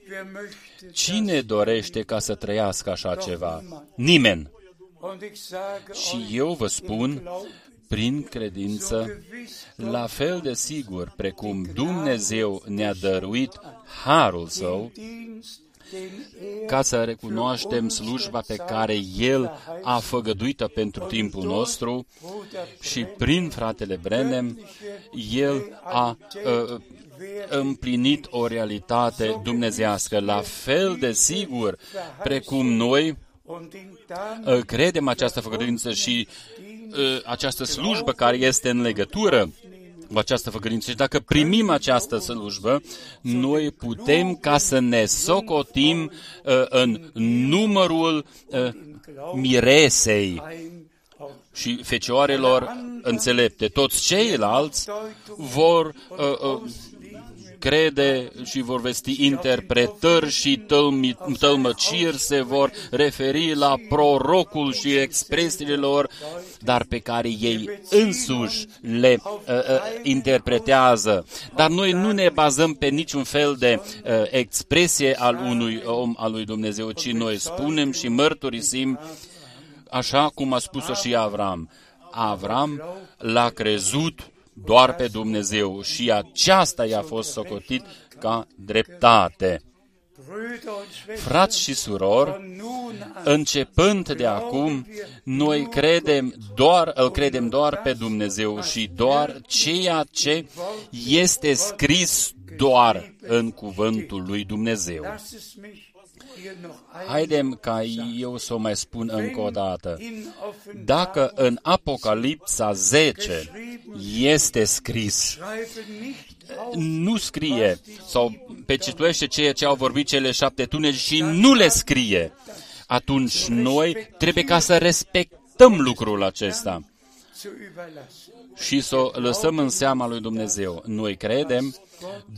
Wer möchte Cine dorește ca să trăiască așa ceva? Nimeni. Und ich sage Și euch, eu vă spun, glaubt prin credință, gewiss la fel de sigur precum Dumnezeu ne-a dăruit harul său, Dienst ca să recunoaștem slujba pe care El a făgăduită pentru timpul nostru și prin fratele Brenem, El a uh, împlinit o realitate dumnezească, la fel de sigur precum noi uh, credem această făgăduință și uh, această slujbă care este în legătură cu această făgăduință. Și dacă primim această slujbă, noi putem ca să ne socotim uh, în numărul uh, miresei și fecioarelor înțelepte. Toți ceilalți vor uh, uh, crede și vor vesti interpretări și tălmi, tălmăciri, se vor referi la prorocul și expresiile lor, dar pe care ei însuși le uh, uh, interpretează. Dar noi nu ne bazăm pe niciun fel de uh, expresie al unui om al lui Dumnezeu, ci noi spunem și mărturisim așa cum a spus-o și Avram. Avram l-a crezut doar pe Dumnezeu și aceasta i-a fost socotit ca dreptate. Frați și surori, începând de acum, noi credem doar, îl credem doar pe Dumnezeu și doar ceea ce este scris doar în cuvântul lui Dumnezeu. Haidem ca eu să o mai spun încă o dată. Dacă în Apocalipsa 10 este scris, nu scrie sau pecituiește ceea ce au vorbit cele șapte tuneli și nu le scrie, atunci noi trebuie ca să respectăm lucrul acesta și să o lăsăm în seama lui Dumnezeu. Noi credem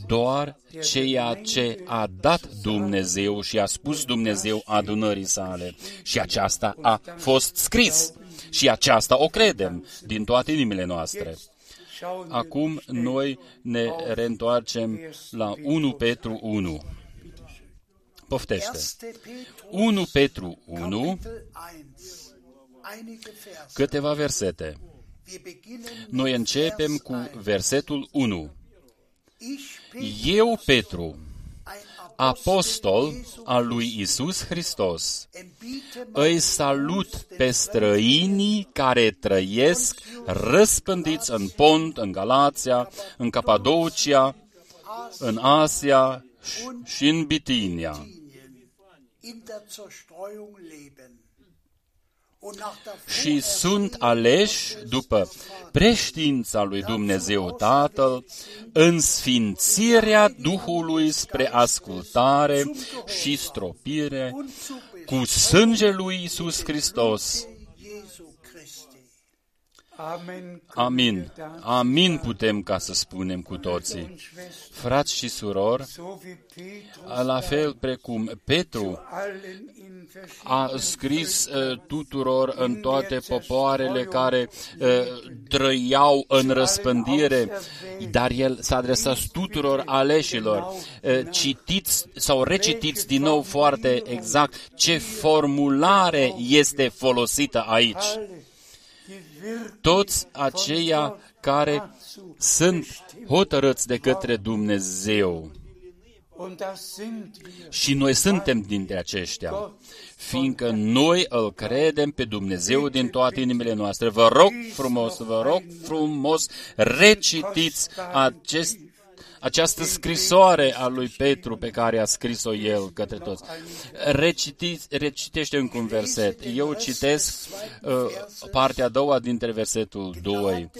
doar ceea ce a dat Dumnezeu și a spus Dumnezeu adunării sale. Și aceasta a fost scris. Și aceasta o credem din toate inimile noastre. Acum noi ne reîntoarcem la 1 Petru 1. Poftește. 1 Petru 1, câteva versete. Noi începem cu versetul 1. Eu, Petru, apostol al lui Isus Hristos, îi salut pe străinii care trăiesc răspândiți în Pont, în Galația, în Capadocia, în Asia și în Bitinia și sunt aleși după preștiința lui Dumnezeu Tatăl în sfințirea Duhului spre ascultare și stropire cu sângele lui Isus Hristos. Amin. Amin putem ca să spunem cu toții. Frați și surori, la fel precum Petru a scris uh, tuturor în toate popoarele care uh, trăiau în răspândire, dar el s-a adresat tuturor aleșilor. Uh, citiți sau recitiți din nou foarte exact ce formulare este folosită aici. Toți aceia care sunt hotărâți de către Dumnezeu. Și noi suntem dintre aceștia, fiindcă noi îl credem pe Dumnezeu din toate inimile noastre. Vă rog frumos, vă rog frumos, recitiți acest această scrisoare a lui Petru pe care a scris-o el către toți. Recitiți, recitește încă un verset. Eu citesc uh, partea a doua dintre versetul 2.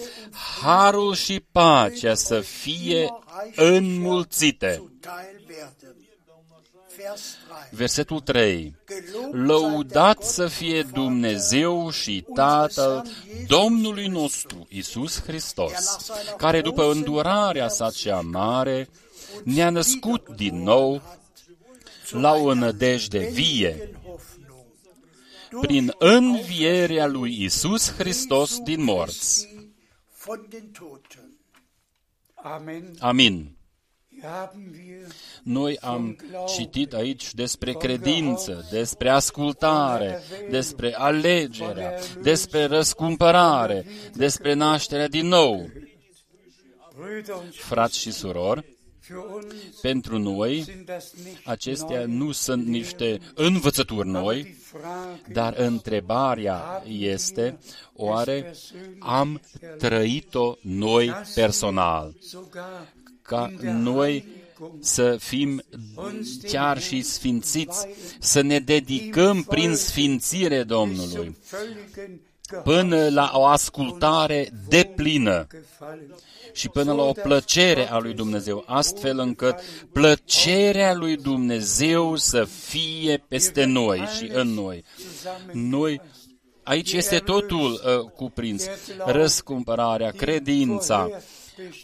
Harul și pacea să fie înmulțite. Versetul 3. Lăudat să fie Dumnezeu și Tatăl Domnului nostru, Isus Hristos, care după îndurarea sa cea mare ne-a născut din nou la o nădejde vie, prin învierea lui Isus Hristos din morți. Amin. Noi am citit aici despre credință, despre ascultare, despre alegerea, despre răscumpărare, despre nașterea din nou. Frați și surori, Für uns Pentru noi, sind das nicht acestea neue nu sunt Lehren, niște învățături aber noi, die Frage dar întrebarea este, oare am trăit-o noi personal? Sogar Ca in der noi Heiligung să fim chiar și sfințiți, să ne dedicăm prin sfințire Domnului, zum völligen până la o ascultare deplină Gefallen. și până la o plăcere a lui Dumnezeu, astfel încât plăcerea lui Dumnezeu să fie peste noi și în noi. Noi, aici este totul uh, cuprins, răscumpărarea, credința,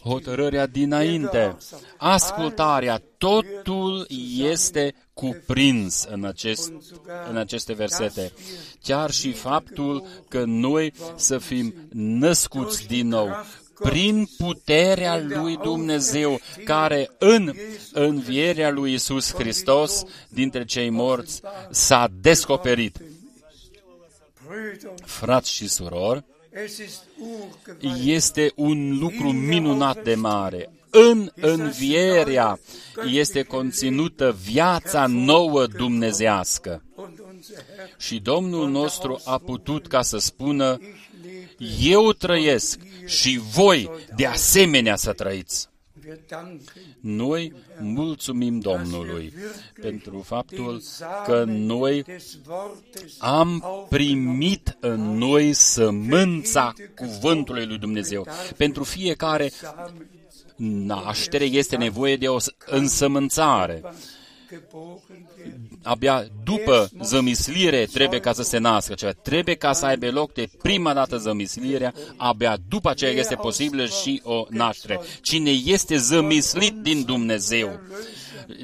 hotărârea dinainte, ascultarea, totul este cuprins în, acest, în aceste versete. Chiar și faptul că noi să fim născuți din nou prin puterea lui Dumnezeu, care în învierea lui Isus Hristos dintre cei morți s-a descoperit. Brüder, Frați și surori, es ist urgewaltig. Este un lucru minunat de mare. În învierea este conținută viața nouă dumnezească. Und unser Herr, Și Domnul nostru a putut ca să spună, eu trăiesc și voi de asemenea să trăiți. Wir danken Noi mulțumim Domnului pentru faptul că noi des Wortes am primit în noi sămânța cuvântului lui Dumnezeu. Pentru fiecare Samen naștere este nevoie de o însămânțare. Geboren wird. Abia după zămislire trebuie ca să se nască ceva. Trebuie ca să aibă loc de prima dată zămislirea, abia după aceea este posibilă și o naștere. Cine este zămislit din Dumnezeu,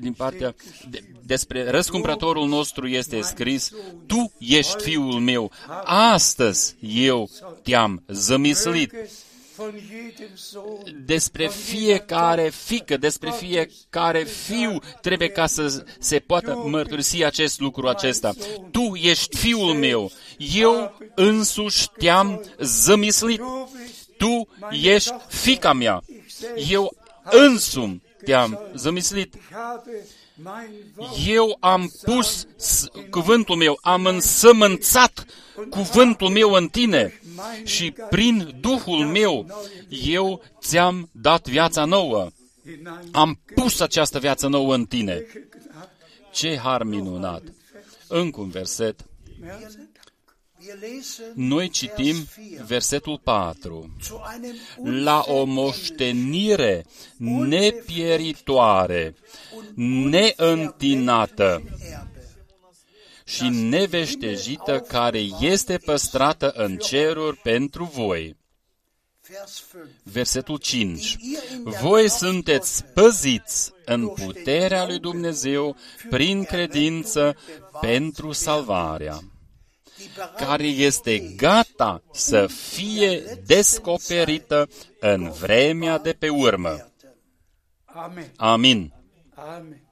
din partea de, despre răscumpărătorul nostru este scris, Tu ești fiul meu, astăzi eu te-am zămislit. Von jedem Sohn, despre fiecare fică, despre fiecare fiu, trebuie ca să se poată mărturisi acest lucru acesta. Tu ești fiul meu, eu însuși te-am zămislit. du bist Tu ești fica mea, eu însumi te-am zămislit. Ich habe mein Wort Eu am pus s- cuvântul meu, am însămânțat cuvântul meu în tine și prin Duhul meu eu ți-am dat viața nouă. hinein. Am pus această viață nouă în tine. Ce har minunat! Încă un verset. Wir lesen Noi citim Vers 4. versetul 4. Zu einem La o moștenire nepieritoare, neîntinată Erbe. Și neveștejită care este păstrată în ceruri pentru voi. Vers 5. Versetul 5. Voi sunteți păziți în puterea lui Dumnezeu prin credință pentru salvarea, Die bereit care este gata să fie descoperită în vremea de pe urmă. werden. Amen. Amin.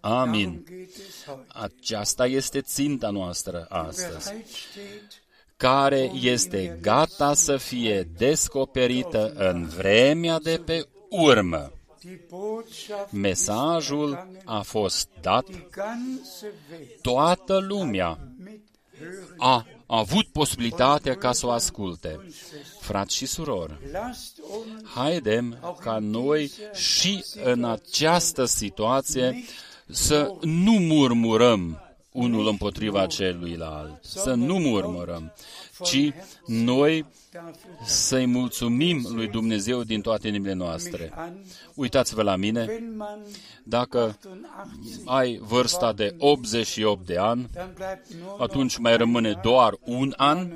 Amen. Amin. Darum geht es heute. Aceasta este ținta noastră astăzi, Bereit steht, care este gata să fie descoperită în vremea de pe urmă. die Botschaft Mesajul a fost dat, die ganze Welt toată lumea mit hören. a avut posibilitatea ca să o asculte. Frați și surori, Lasst uns haidem ca noi și în această situație să nu murmurăm unul împotriva celuilalt, să nu murmurăm, ci noi dafür să-i mulțumim lui Dumnezeu din toate inimile noastre. an, Uitați-vă la mine, wenn man dacă 88, ai vârsta de 88 de ani, dann bleibt nur noch atunci mai rămâne doar un an,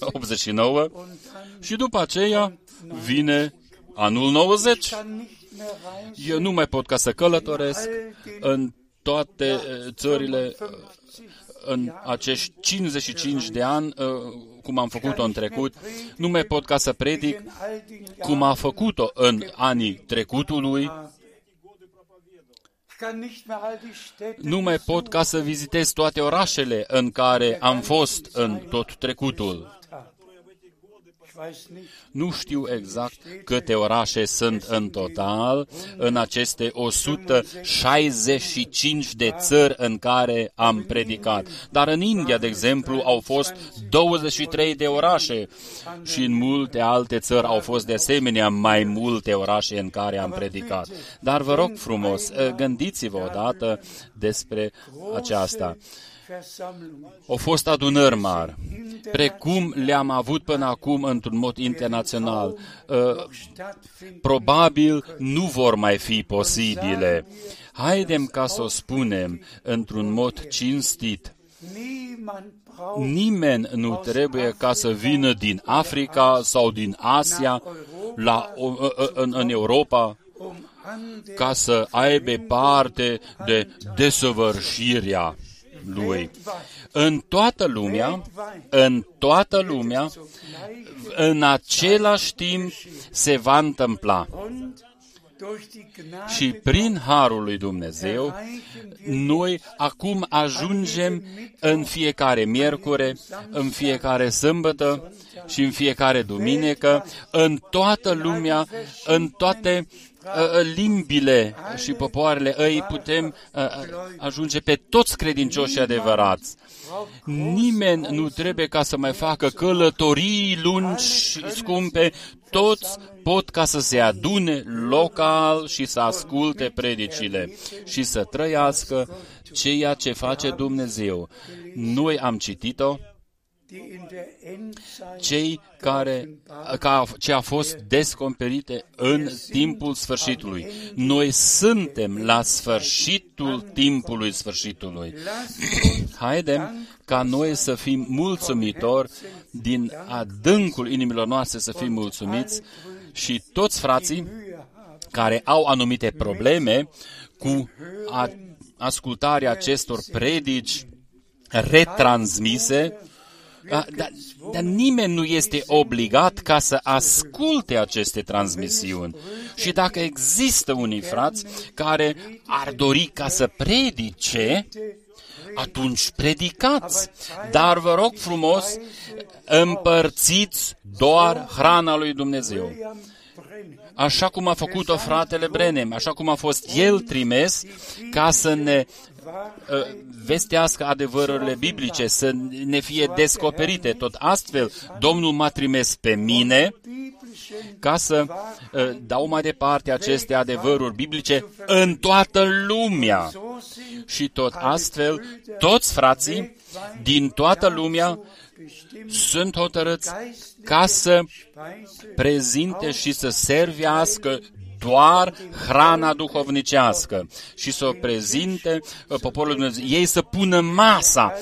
89, und dann și după aceea vine anul 90. Kann nicht mehr reisen. Eu nu mai pot ca să călătoresc în toate eh, țările eh, în acești 55 de ani, eh, cum am făcut-o în trecut, nu mai pot ca să predic in all den cum a făcut-o în anii trecutului, Ich kann nicht mehr all die Städte nu mai pot ca să vizitez toate orașele în care am fost în tot trecutul. Ich weiß nicht, Nu știu exact câte orașe sunt în total în aceste 165 de țări în care am predicat. Dar în India, de exemplu, au fost 23 de orașe și în multe alte țări au fost de asemenea mai multe orașe în care am predicat. Dar vă rog frumos, gândiți-vă odată despre aceasta. Versammlungen. Au fost adunări mari, precum le-am avut până acum într-un mod internațional. Uh, stattfinden. probabil nu vor mai fi posibile. Haidem ca să o spunem într-un mod cinstit. Niemand braucht Nimeni nu trebuie ca să vină din Africa sau din Asia la, o- în, în Europa um an der ca să aibă parte de desăvârșirea lui. În toată lumea, în toată lumea, în același timp se va întâmpla. und durch die Gnade Și prin harul lui Dumnezeu, noi acum ajungem în fiecare miercure, în fiecare sâmbătă și în fiecare duminică, în toată lumea, în toate uh, limbile și popoarele îi putem uh, ajunge pe toți credincioșii adevărați. Nimeni nu trebuie ca să mai facă călătorii lungi și scumpe, toți pot ca să se adune local și să asculte predicile și să trăiască ceea ce face Dumnezeu. Noi am citit-o, cei care, ca, ce a fost descoperite în timpul sfârșitului. Noi suntem la sfârșitul timpului sfârșitului. Haidem ca noi să fim mulțumitori din adâncul inimilor noastre să fim mulțumiți și toți frații care au anumite probleme cu a, ascultarea acestor predici retransmise, a, dar, dar nimeni nu este obligat ca să asculte aceste transmisiuni. Și dacă există unii frați care ar dori ca să predice, atunci predicați. Dar vă rog frumos, împărțiți doar hrana lui Dumnezeu. Așa cum a făcut-o fratele Brenem, așa cum a fost el trimis ca să ne uh, vestească adevărurile biblice, să ne fie descoperite. Tot astfel, Domnul m-a trimis pe mine ca să uh, dau mai departe aceste adevăruri biblice în toată lumea. Și tot astfel, toți frații din toată lumea sunt hotărâți ca să prezinte și să servească doar hrana duhovnicească și să o prezinte uh, poporul Dumnezeu. Ei să pună masa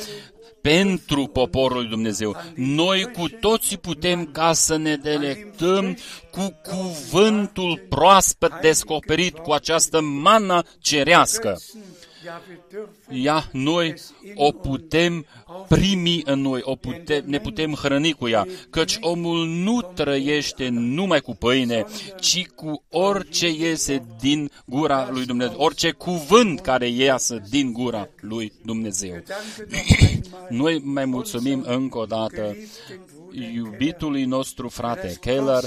pentru poporul lui Dumnezeu. Noi cu toții putem ca să ne delectăm cu cuvântul proaspăt descoperit, cu această mană cerească. Ja, wir dürfen Ea, noi o putem primi în noi, o putem, ne putem hrăni cu ea, căci omul nu trăiește numai cu pâine, ci cu orice iese din gura lui Dumnezeu, orice cuvânt care iasă din gura lui Dumnezeu. Noi mai mulțumim încă o dată iubitului nostru frate Keller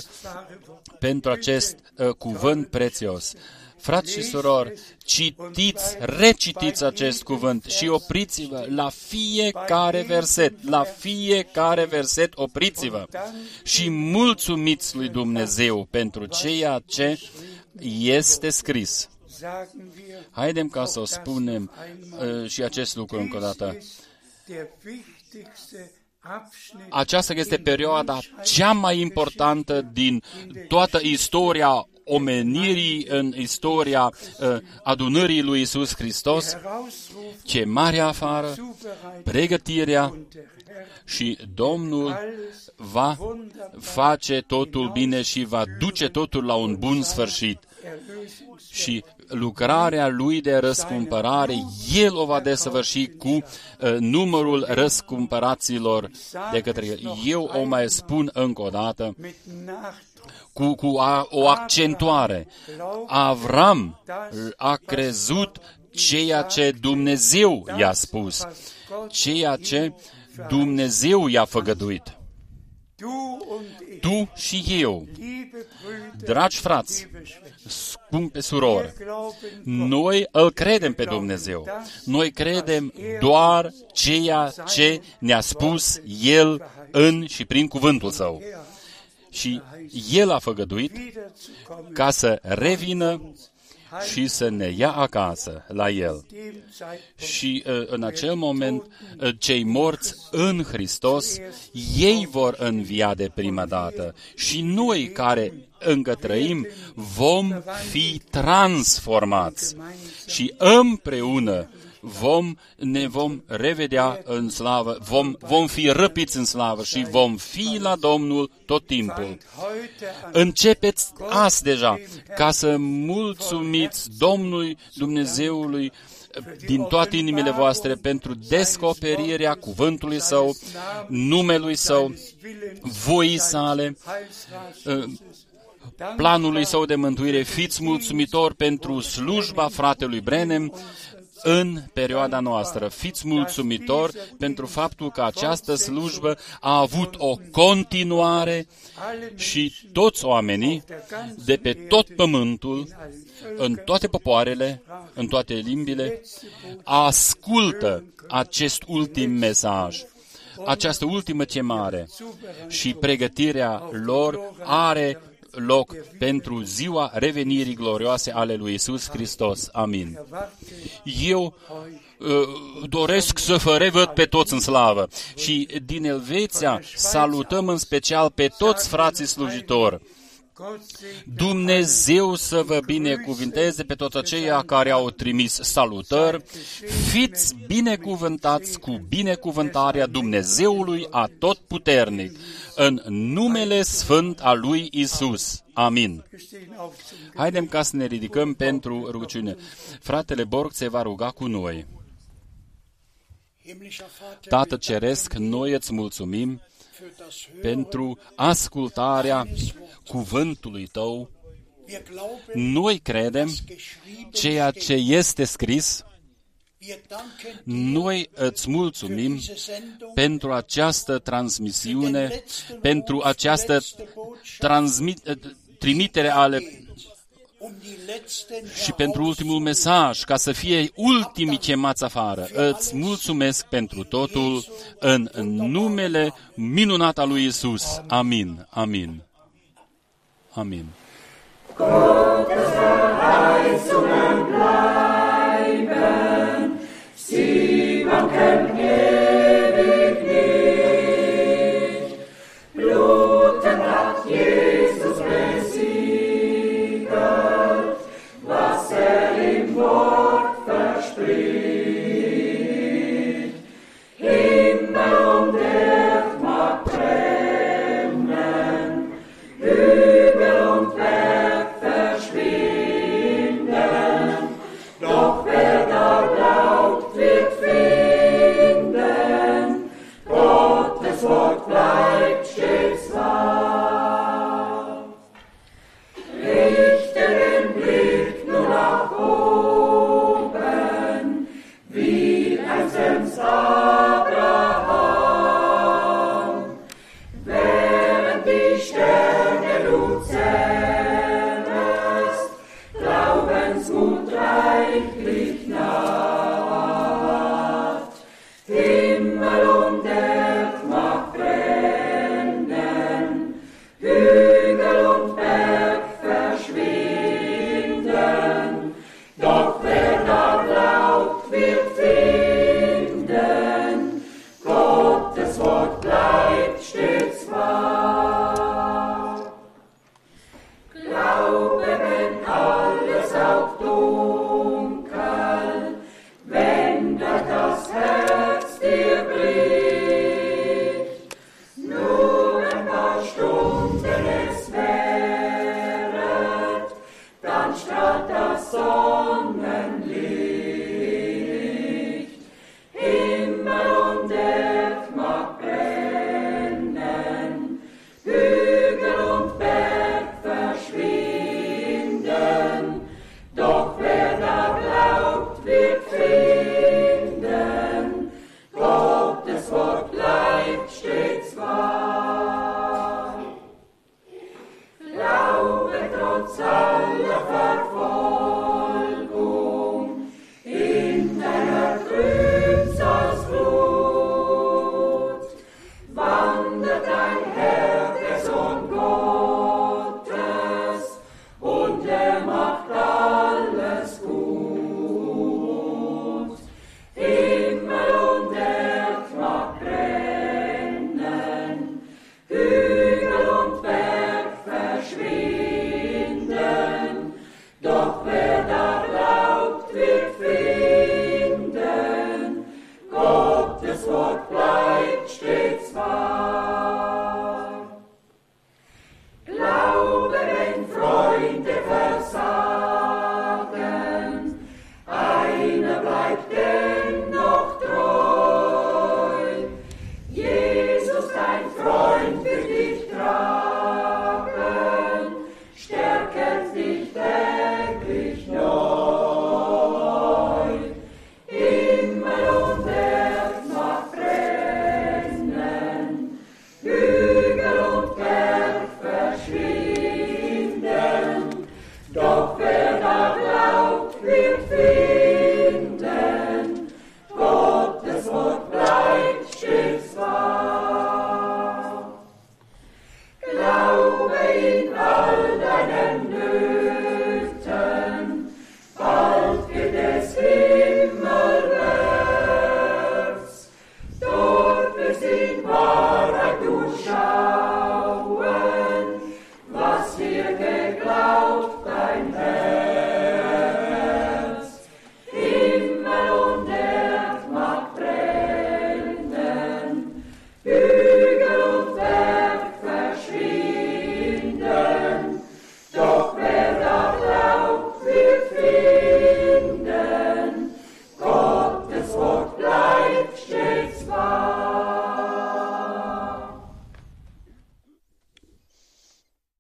pentru acest uh, cuvânt prețios. Frați și surori, citiți, recitiți acest cuvânt și opriți-vă la fiecare verset, la fiecare verset opriți-vă și mulțumiți lui Dumnezeu pentru ceea ce este scris. sagen wir, Haidem ca să o spunem uh, și acest lucru încă o dată. der wichtigste Abschnitt Aceasta este perioada cea mai importantă din toată istoria omenirii, în istoria uh, adunării lui Isus Hristos, Herausruf, ce mare afară, Zubereitung pregătirea und der Herr și Domnul va face totul bine și va duce totul la un bun sfârșit. Erlösungs Și lucrarea lui de răscumpărare, El o va desăvârși cu uh, numărul răscumpăraților de către El. Eu o mai spun încă o dată, mit Nachdruck. Cu, cu a, o accentuare. Avram a crezut ceea ce Dumnezeu i-a spus, ceea ce Dumnezeu i-a făgăduit. Du und tu și eu, liebe Brüder, dragi frați, liebe Schwestern, scumpe surori, wir glauben noi îl credem pe Dumnezeu. Noi credem doar ceea ce ne-a spus El în și prin cuvântul Său. Și El a făgăduit wieder zu kommen, ca să revină și să ne ia acasă la El. dem Zeitpunkt Și uh, în acel moment, uh, cei morți în Hristos, ei vor învia de prima dată. Și noi care încă trăim, vom fi transformați. Și împreună vom, ne vom revedea în slavă, vom, vom fi răpiți în slavă și vom fi la Domnul tot timpul. heute an Începeți azi deja ca să mulțumiți Domnului Dumnezeului din toate inimile voastre pentru descoperirea cuvântului Său, numelui Său, voii sale, planului Său de mântuire. Fiți mulțumitori pentru slujba fratelui Brenem în perioada noastră. Fiți mulțumitori pentru faptul că această slujbă a avut o continuare și toți oamenii de pe tot pământul, în toate popoarele, în toate limbile, ascultă acest ultim mesaj, această ultimă chemare și pregătirea lor are loc pentru ziua revenirii glorioase ale lui Isus Hristos. Amin. Eu uh, doresc să vă revăd pe toți în slavă și din Elveția salutăm în special pe toți frații slujitori. Dumnezeu să vă binecuvinteze pe toți aceia care au trimis salutări. Fiți binecuvântați cu binecuvântarea Dumnezeului Atotputernic, în numele sfânt al lui Isus. Amin. Haidem ca să ne ridicăm pentru rugăciune. Fratele Borg se va ruga cu noi. Himmlischer Vater, Tată Ceresc, noi îți mulțumim für das Hören. Pentru ascultarea cuvântului Tău. Wir glauben, Noi credem geschrieben ceea ce este scris. Wir danken Noi îți mulțumim diese Sendung, pentru această transmisiune, pentru această transmi- trimitere ale um die letzten și pentru ultimul mesaj, ca să fie ultimii chemați afară. Îți mulțumesc pentru totul în numele minunat al lui Isus. Amin. Amin. Amin. Sie